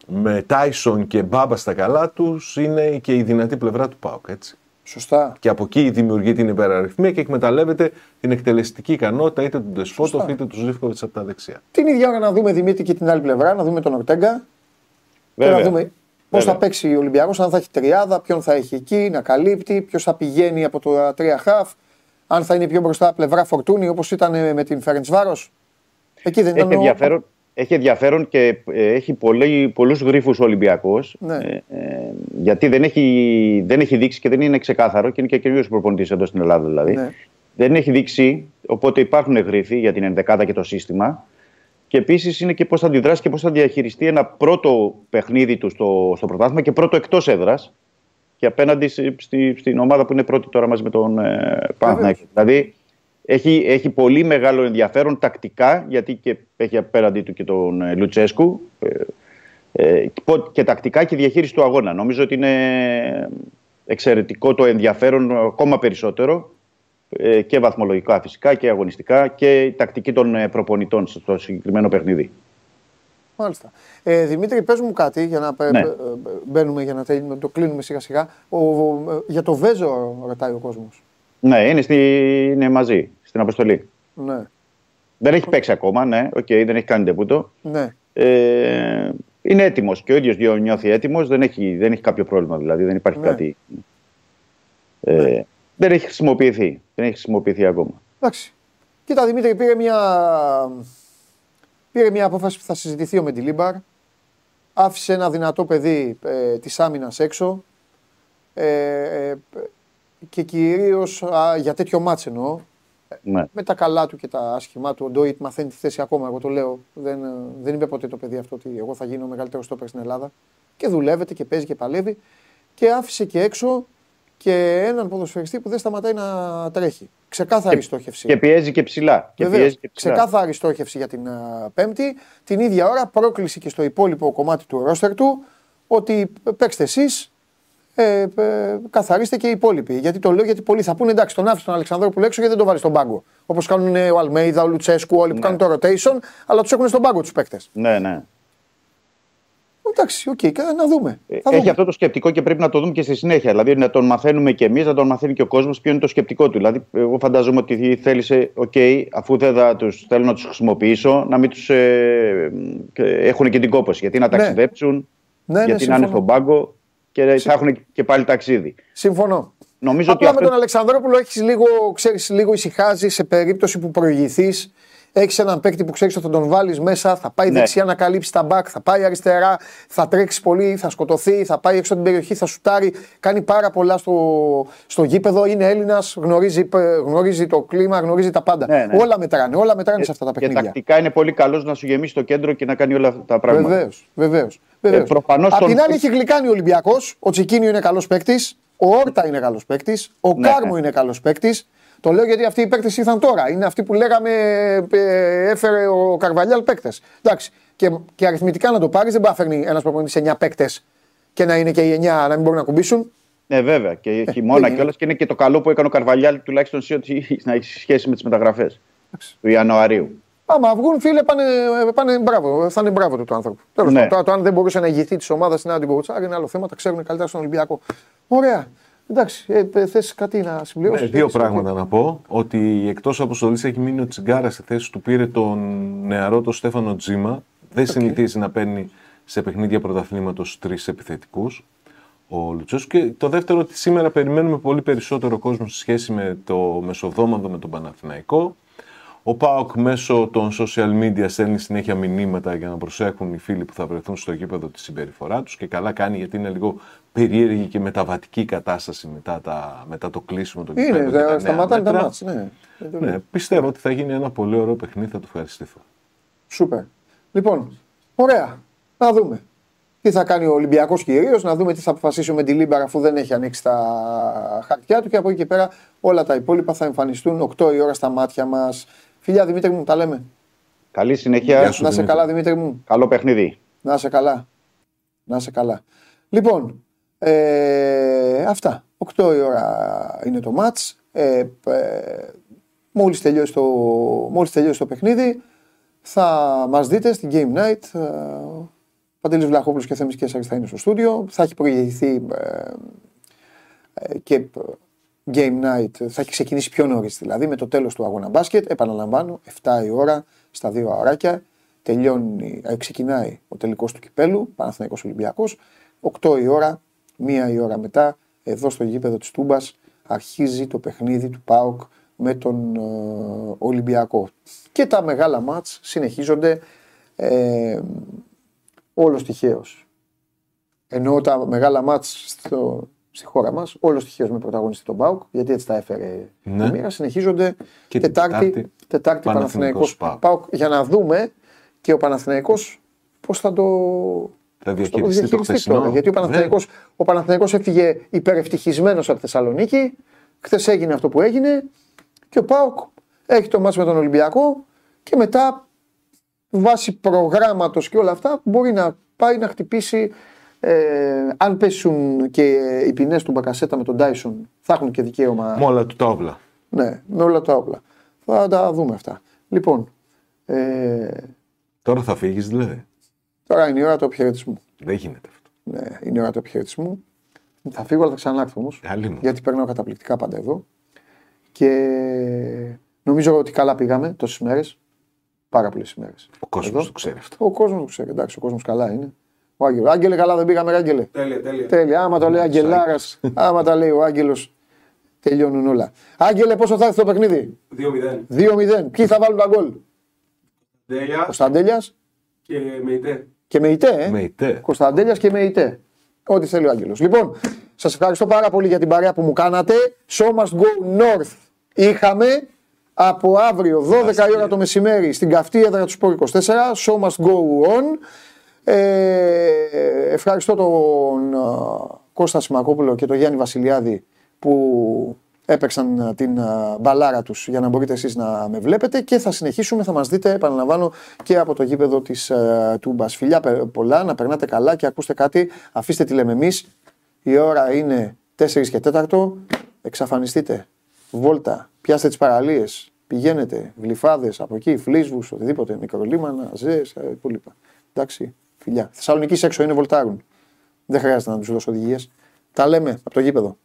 με Τάισον και Μπάμπα στα καλά τους είναι και η δυνατή πλευρά του ΠΑΟΚ, έτσι. Σωστά. Και από εκεί δημιουργεί την υπεραριθμία και εκμεταλλεύεται την εκτελεστική ικανότητα είτε του Ντεσπότοφ Σωστά. είτε του Ζήφκοβιτς από τα δεξιά. Την ίδια ώρα να δούμε Δημήτρη και την άλλη πλευρά, να δούμε τον Ορτέγκα και Βέβαια. να δούμε πώς Βέβαια. θα παίξει ο Ολυμπιακός, αν θα έχει τριάδα, ποιον θα έχει εκεί, να καλύπτει, ποιος θα πηγαίνει από το τρία χαφ, αν θα είναι πιο μπροστά πλευρά φορτούνη όπως ήταν με την Φερεντσβάρο. Εκεί δεν ήταν. Έχει ο- ενδιαφέρον, έχει ενδιαφέρον και ε, έχει πολλοί, πολλούς γρίφους ο Ολυμπιακός Ναι. ε, ε, γιατί δεν έχει, δεν έχει δείξει και δεν είναι ξεκάθαρο και είναι και καινούριο προπονητής εδώ στην Ελλάδα δηλαδή. Ναι. Δεν έχει δείξει, οπότε υπάρχουν γρίφοι για την ενδεκάδα και το σύστημα και επίσης είναι και πώς θα αντιδράσει και πώς θα διαχειριστεί ένα πρώτο παιχνίδι του στο, στο πρωτάθλημα και πρώτο εκτός έδρας και απέναντι στη, στη- στην ομάδα που είναι πρώτη τώρα μαζί με τον ε, Παναθηναϊκό. Δηλαδή έχει, έχει πολύ μεγάλο ενδιαφέρον τακτικά, γιατί και έχει απέναντί του και τον ε, Λουτσέσκου. ε, ε, και πο- και τακτικά και διαχείριση του αγώνα. Νομίζω ότι είναι εξαιρετικό το ενδιαφέρον ακόμα περισσότερο ε, και βαθμολογικά φυσικά και αγωνιστικά και η τακτική των ε, προπονητών στο συγκεκριμένο παιχνίδι. Μάλιστα. Ε, Δημήτρη, πες μου κάτι για να ε, Ναι. ε, ε, μπαίνουμε για να τελ- το κλείνουμε σιγά σιγά. Ο, ο- ε, για το Βέζο ρωτάει ο κόσμος. Ναι, είναι, στη, είναι μαζί στην αποστολή. Ναι, Δεν έχει παίξει ακόμα, ναι, οκ, δεν έχει κάνει ντεμπούτο. ναι. Ε, είναι έτοιμος και ο ίδιος νιώθει έτοιμος. Δεν έχει, δεν έχει κάποιο πρόβλημα δηλαδή. Δεν υπάρχει Ναι. κάτι. Ε, Δεν έχει χρησιμοποιηθεί. Δεν έχει χρησιμοποιηθεί ακόμα. Εντάξει. Κοίτα, Δημήτρη, πήρε μια, πήρε μια απόφαση που θα συζητηθεί ο Μεντιλίμπαρ. Άφησε ένα δυνατό παιδί ε, της άμυνας έξω. Ε, ε, και κυρίως α, για τέτοιο μάτς εννοώ. Ναι. Με τα καλά του και τα άσχημά του, ο Ντόιτ μαθαίνει τη θέση ακόμα. Εγώ το λέω. Δεν, ε, δεν είπε ποτέ το παιδί αυτό ότι εγώ θα γίνω ο μεγαλύτερος στόπερ στην Ελλάδα. Και δουλεύεται και παίζει και παλεύει. Και άφησε και έξω και έναν ποδοσφαιριστή που δεν σταματάει να τρέχει. Ξεκάθαρη στόχευση. Και πιέζει και ψηλά. Και Βεβαίως, πιέζει και ψηλά. ξεκάθαρη στόχευση για την α, Πέμπτη. Την ίδια ώρα πρόκληση και στο υπόλοιπο κομμάτι του ρόστερ του ότι παίξτε εσείς, ε, ε, καθαρίστε και οι υπόλοιποι. Γιατί το λέω, γιατί πολλοί θα πούνε εντάξει, τον άφησε τον Αλεξανδρόπουλο έξω γιατί δεν τον βάλει στον πάγκο. Όπως κάνουν ε, ο Αλμέιδα, ο Λουτσέσκου, όλοι που κάνουν το rotation, αλλά τους έχουν στον πάγκο τους παίκτες. Ναι, ναι. Εντάξει, OK, okay, να δούμε. Ε, Θα Έχει δούμε. αυτό το σκεπτικό και πρέπει να το δούμε και στη συνέχεια. Δηλαδή να τον μαθαίνουμε και εμείς, να τον μαθαίνει και ο κόσμος ποιο είναι το σκεπτικό του. Δηλαδή, εγώ φαντάζομαι ότι θέλησε, οκ, αφού δεν θα τους, θέλω να τους χρησιμοποιήσω, να μην τους ε, ε, έχουν και την κόπωση. Γιατί να Ναι. ταξιδέψουν, Ναι, ναι, γιατί να είναι συμφωνώ. στον πάγκο και θα έχουν και πάλι ταξίδι. Συμφωνώ. Νομίζω Απλά ότι με αυτό... τον Αλεξανδρόπουλο έχεις λίγο, ξέρεις, λίγο ησυχάζει σε περίπτωση που προηγηθείς. Έχεις έναν παίκτη που ξέρεις ότι θα τον βάλεις μέσα, θα πάει Ναι. δεξιά να καλύψει τα μπακ, θα πάει αριστερά, θα τρέξει πολύ, θα σκοτωθεί, θα πάει έξω από την περιοχή, θα σουτάρει. Κάνει πάρα πολλά στο, στο γήπεδο. Είναι Έλληνας, γνωρίζει, γνωρίζει το κλίμα, γνωρίζει τα πάντα. Ναι, ναι. Όλα μετράνε, όλα μετράνε σε αυτά τα Και παιχνίδια. τακτικά είναι πολύ καλός να σου γεμίσει το κέντρο και να κάνει όλα αυτά τα πράγματα. Βεβαίως, βεβαίως. Βεβαίως. Ε, προφανώς Απ' τον- την άλλη έχει γλυκάνει ο Ολυμπιακός. Ο Τσικίνιο είναι καλός παίκτης. Ο Όρτα είναι καλός παίκτης. Ο Ναι, Κάρμο ναι. είναι καλός παίκτης. Το λέω γιατί αυτοί οι παίκτες ήρθαν τώρα. Είναι αυτοί που λέγαμε ε, έφερε ο Καρβαλιάλ παίκτες. Εντάξει. Και, και αριθμητικά να το πάρεις δεν πάει να φέρνει ένα προπονητή 9 παίκτες και να είναι και οι 9 να μην μπορούν να κουμπίσουν. Ναι, βέβαια. Και δεν χειμώνα είναι. κιόλας και είναι και το καλό που έκανε ο Καρβαλιάλ τουλάχιστον σε ότι (laughs) να έχεις σχέση με τις μεταγραφές του Ιανουαρίου. Άμα βγουν, φίλε, πάνε, πάνε μπράβο. Θα είναι μπράβο του το άνθρωπο. Τέλος Ναι. πάντων, τώρα το αν δεν μπορούσε να ηγηθεί της ομάδας στην Άντιγκο Κουτσάρη είναι άλλο θέμα. Τα ξέρουν καλύτερα στον Ολυμπιακό. Ωραία. Εντάξει, ε, θες κάτι να συμπληρώσεις. Ναι, δύο πράγματα να πω. Ότι εκτός αποστολή έχει μείνει ο Τσιγκάρα στη θέση του. Πήρε τον νεαρό τον Στέφανο Τζίμα. Δεν συνηθίζει να παίρνει σε παιχνίδια πρωταθλήματος τρεις επιθετικούς. Ο Λουτσέσκου. Και το δεύτερο, ότι σήμερα περιμένουμε πολύ περισσότερο κόσμο σε σχέση με το μεσοβδόμαδο με τον Παναθηναϊκό. Ο Πάοκ μέσω των social media στέλνει συνέχεια μηνύματα για να προσέχουν οι φίλοι που θα βρεθούν στο γήπεδο τη συμπεριφορά τους και καλά κάνει γιατί είναι λίγο περίεργη και μεταβατική κατάσταση μετά, τα, μετά το κλείσιμο των Είναι, γηπέδων και τα δε, νέα σταματάνε τα μέτρα. μάτς, ναι. Δεν το Ναι, λέω. πιστεύω ότι θα γίνει ένα πολύ ωραίο παιχνίδι, θα του ευχαριστηθώ. Σούπερ. Λοιπόν, ωραία. Να δούμε. Τι θα κάνει ο Ολυμπιακός κυρίως, να δούμε τι θα αποφασίσει ο Μεντιλίμπαρα αφού δεν έχει ανοίξει τα χαρτιά του και από εκεί και πέρα όλα τα υπόλοιπα θα εμφανιστούν 8 η ώρα στα μάτια μας. Φιλιά Δημήτρη μου, τα λέμε. Καλή συνέχεια. Γεια σου. Να σε Δημήτρη. καλά, Δημήτρη μου. Καλό παιχνίδι. Να είσαι καλά. Να είσαι καλά. Λοιπόν, ε, αυτά. 8 η ώρα είναι το μάτς. Ε, ε, μόλις, τελειώσει το, μόλις τελειώσει το παιχνίδι θα μας δείτε στην Game Night. Ε, Παντελής Βλαχόπουλος και Θέμης Κέσσαρης θα είναι στο στούντιο. Θα έχει προηγηθεί ε, ε, και ε, Game Night θα έχει ξεκινήσει πιο νωρίς δηλαδή με το τέλος του αγώνα μπάσκετ. Επαναλαμβάνω, 7 η ώρα στα δύο αωράκια. Τελειώνει, ε, ξεκινάει ο τελικός του κυπέλου, Παναθηναϊκός Ολυμπιακός. 8 η ώρα, μία η ώρα μετά, εδώ στο γήπεδο της Τούμπας, αρχίζει το παιχνίδι του ΠΑΟΚ με τον ε, Ολυμπιακό. Και τα μεγάλα μάτς συνεχίζονται ε, όλος τυχαίως. Ενώ τα μεγάλα μάτς στο, στη χώρα μας, όλος τυχαίως με πρωταγωνιστή τον ΠΑΟΚ, γιατί έτσι τα έφερε Ναι. η μοίρα, συνεχίζονται Και την Τετάρτη, Τετάρτη, τετάρτη Παναθηναϊκός Παναθηναϊκός ΠΑΟΚ. ΠΑΟΚ για να δούμε και ο Παναθηναϊκός πώς θα το, Θα πώς θα διαχειριστεί το χθεσινό. τώρα. Γιατί ο Παναθηναϊκός, ο Παναθηναϊκός έφυγε υπερευτυχισμένος από τη Θεσσαλονίκη, χθες έγινε αυτό που έγινε και ο ΠΑΟΚ έχει το μάτς με τον Ολυμπιακό και μετά βάσει προγράμματος και όλα αυτά μπορεί να πάει να χτυπήσει ε, αν πέσουν και οι ποινές του Μπακασέτα με τον Τάισον θα έχουν και δικαίωμα Με όλα του τα όπλα. ναι, με όλα τα όπλα. Θα τα δούμε αυτά. Λοιπόν, ε, Τώρα θα φύγεις δηλαδή. Τώρα είναι η ώρα του αποχαιρετισμού. Δεν γίνεται αυτό. Ναι, είναι η ώρα του αποχαιρετισμού. Θα φύγω, αλλά θα ξανάρθω όμως. Καλή μου. Γιατί περνάω καταπληκτικά πάντα εδώ. Και νομίζω ότι καλά πήγαμε τόσες μέρες. Πάρα πολλές ημέρε. Ο κόσμος το ξέρει αυτό. Ο κόσμος το ξέρει. Εντάξει, ο κόσμος καλά είναι. Ο Άγγελος. Άγγελε, καλά δεν πήγαμε, ρε, Άγγελε. Τέλεια, τέλεια. Τέλεια. Άμα το λέει Αγγελάρα, (laughs) άμα τα λέει ο Άγγελος, τελειώνουν όλα. Άγγελε, πόσο θα έρθει το παιχνίδι; 2-0. 2-0. Ποιοι θα βάλουν τα γκολ; Τέλεια Κωνσταντέλια και με ητέ. Και με ητέ. Ε. Με ητέ. Κωνσταντέλιας και με ητέ. Ό,τι θέλει ο Άγγελος. Λοιπόν, σας ευχαριστώ πάρα πολύ για την παρέα που μου κάνατε. Show must go north. Είχαμε. από αύριο 12 η ώρα το μεσημέρι στην καυτή έδρα του Σπόρ 24. Show must go on. Ε, ευχαριστώ τον ε, Κώστα Σιμακόπουλο και τον Γιάννη Βασιλιάδη που έπαιξαν ε, την ε, μπαλάρα τους για να μπορείτε εσείς να με βλέπετε και θα συνεχίσουμε, θα μας δείτε, επαναλαμβάνω, και από το γήπεδο της ε, Τούμπας. Φιλιά πε- πολλά, να περνάτε καλά και ακούστε κάτι, αφήστε τι λέμε εμείς. Η ώρα είναι 4 και 4, εξαφανιστείτε. Βόλτα, πιάστε τις παραλίες, πηγαίνετε, γλυφάδες από εκεί, φλίσβους, οτιδήποτε, μικρολίμανα, ζέες, ε, υπόλοιπα. Εντάξει, φιλιά. Θεσσαλονίκης έξω είναι βολτάρουν. Δεν χρειάζεται να τους δώσω οδηγίες. Τα λέμε από το γήπεδο.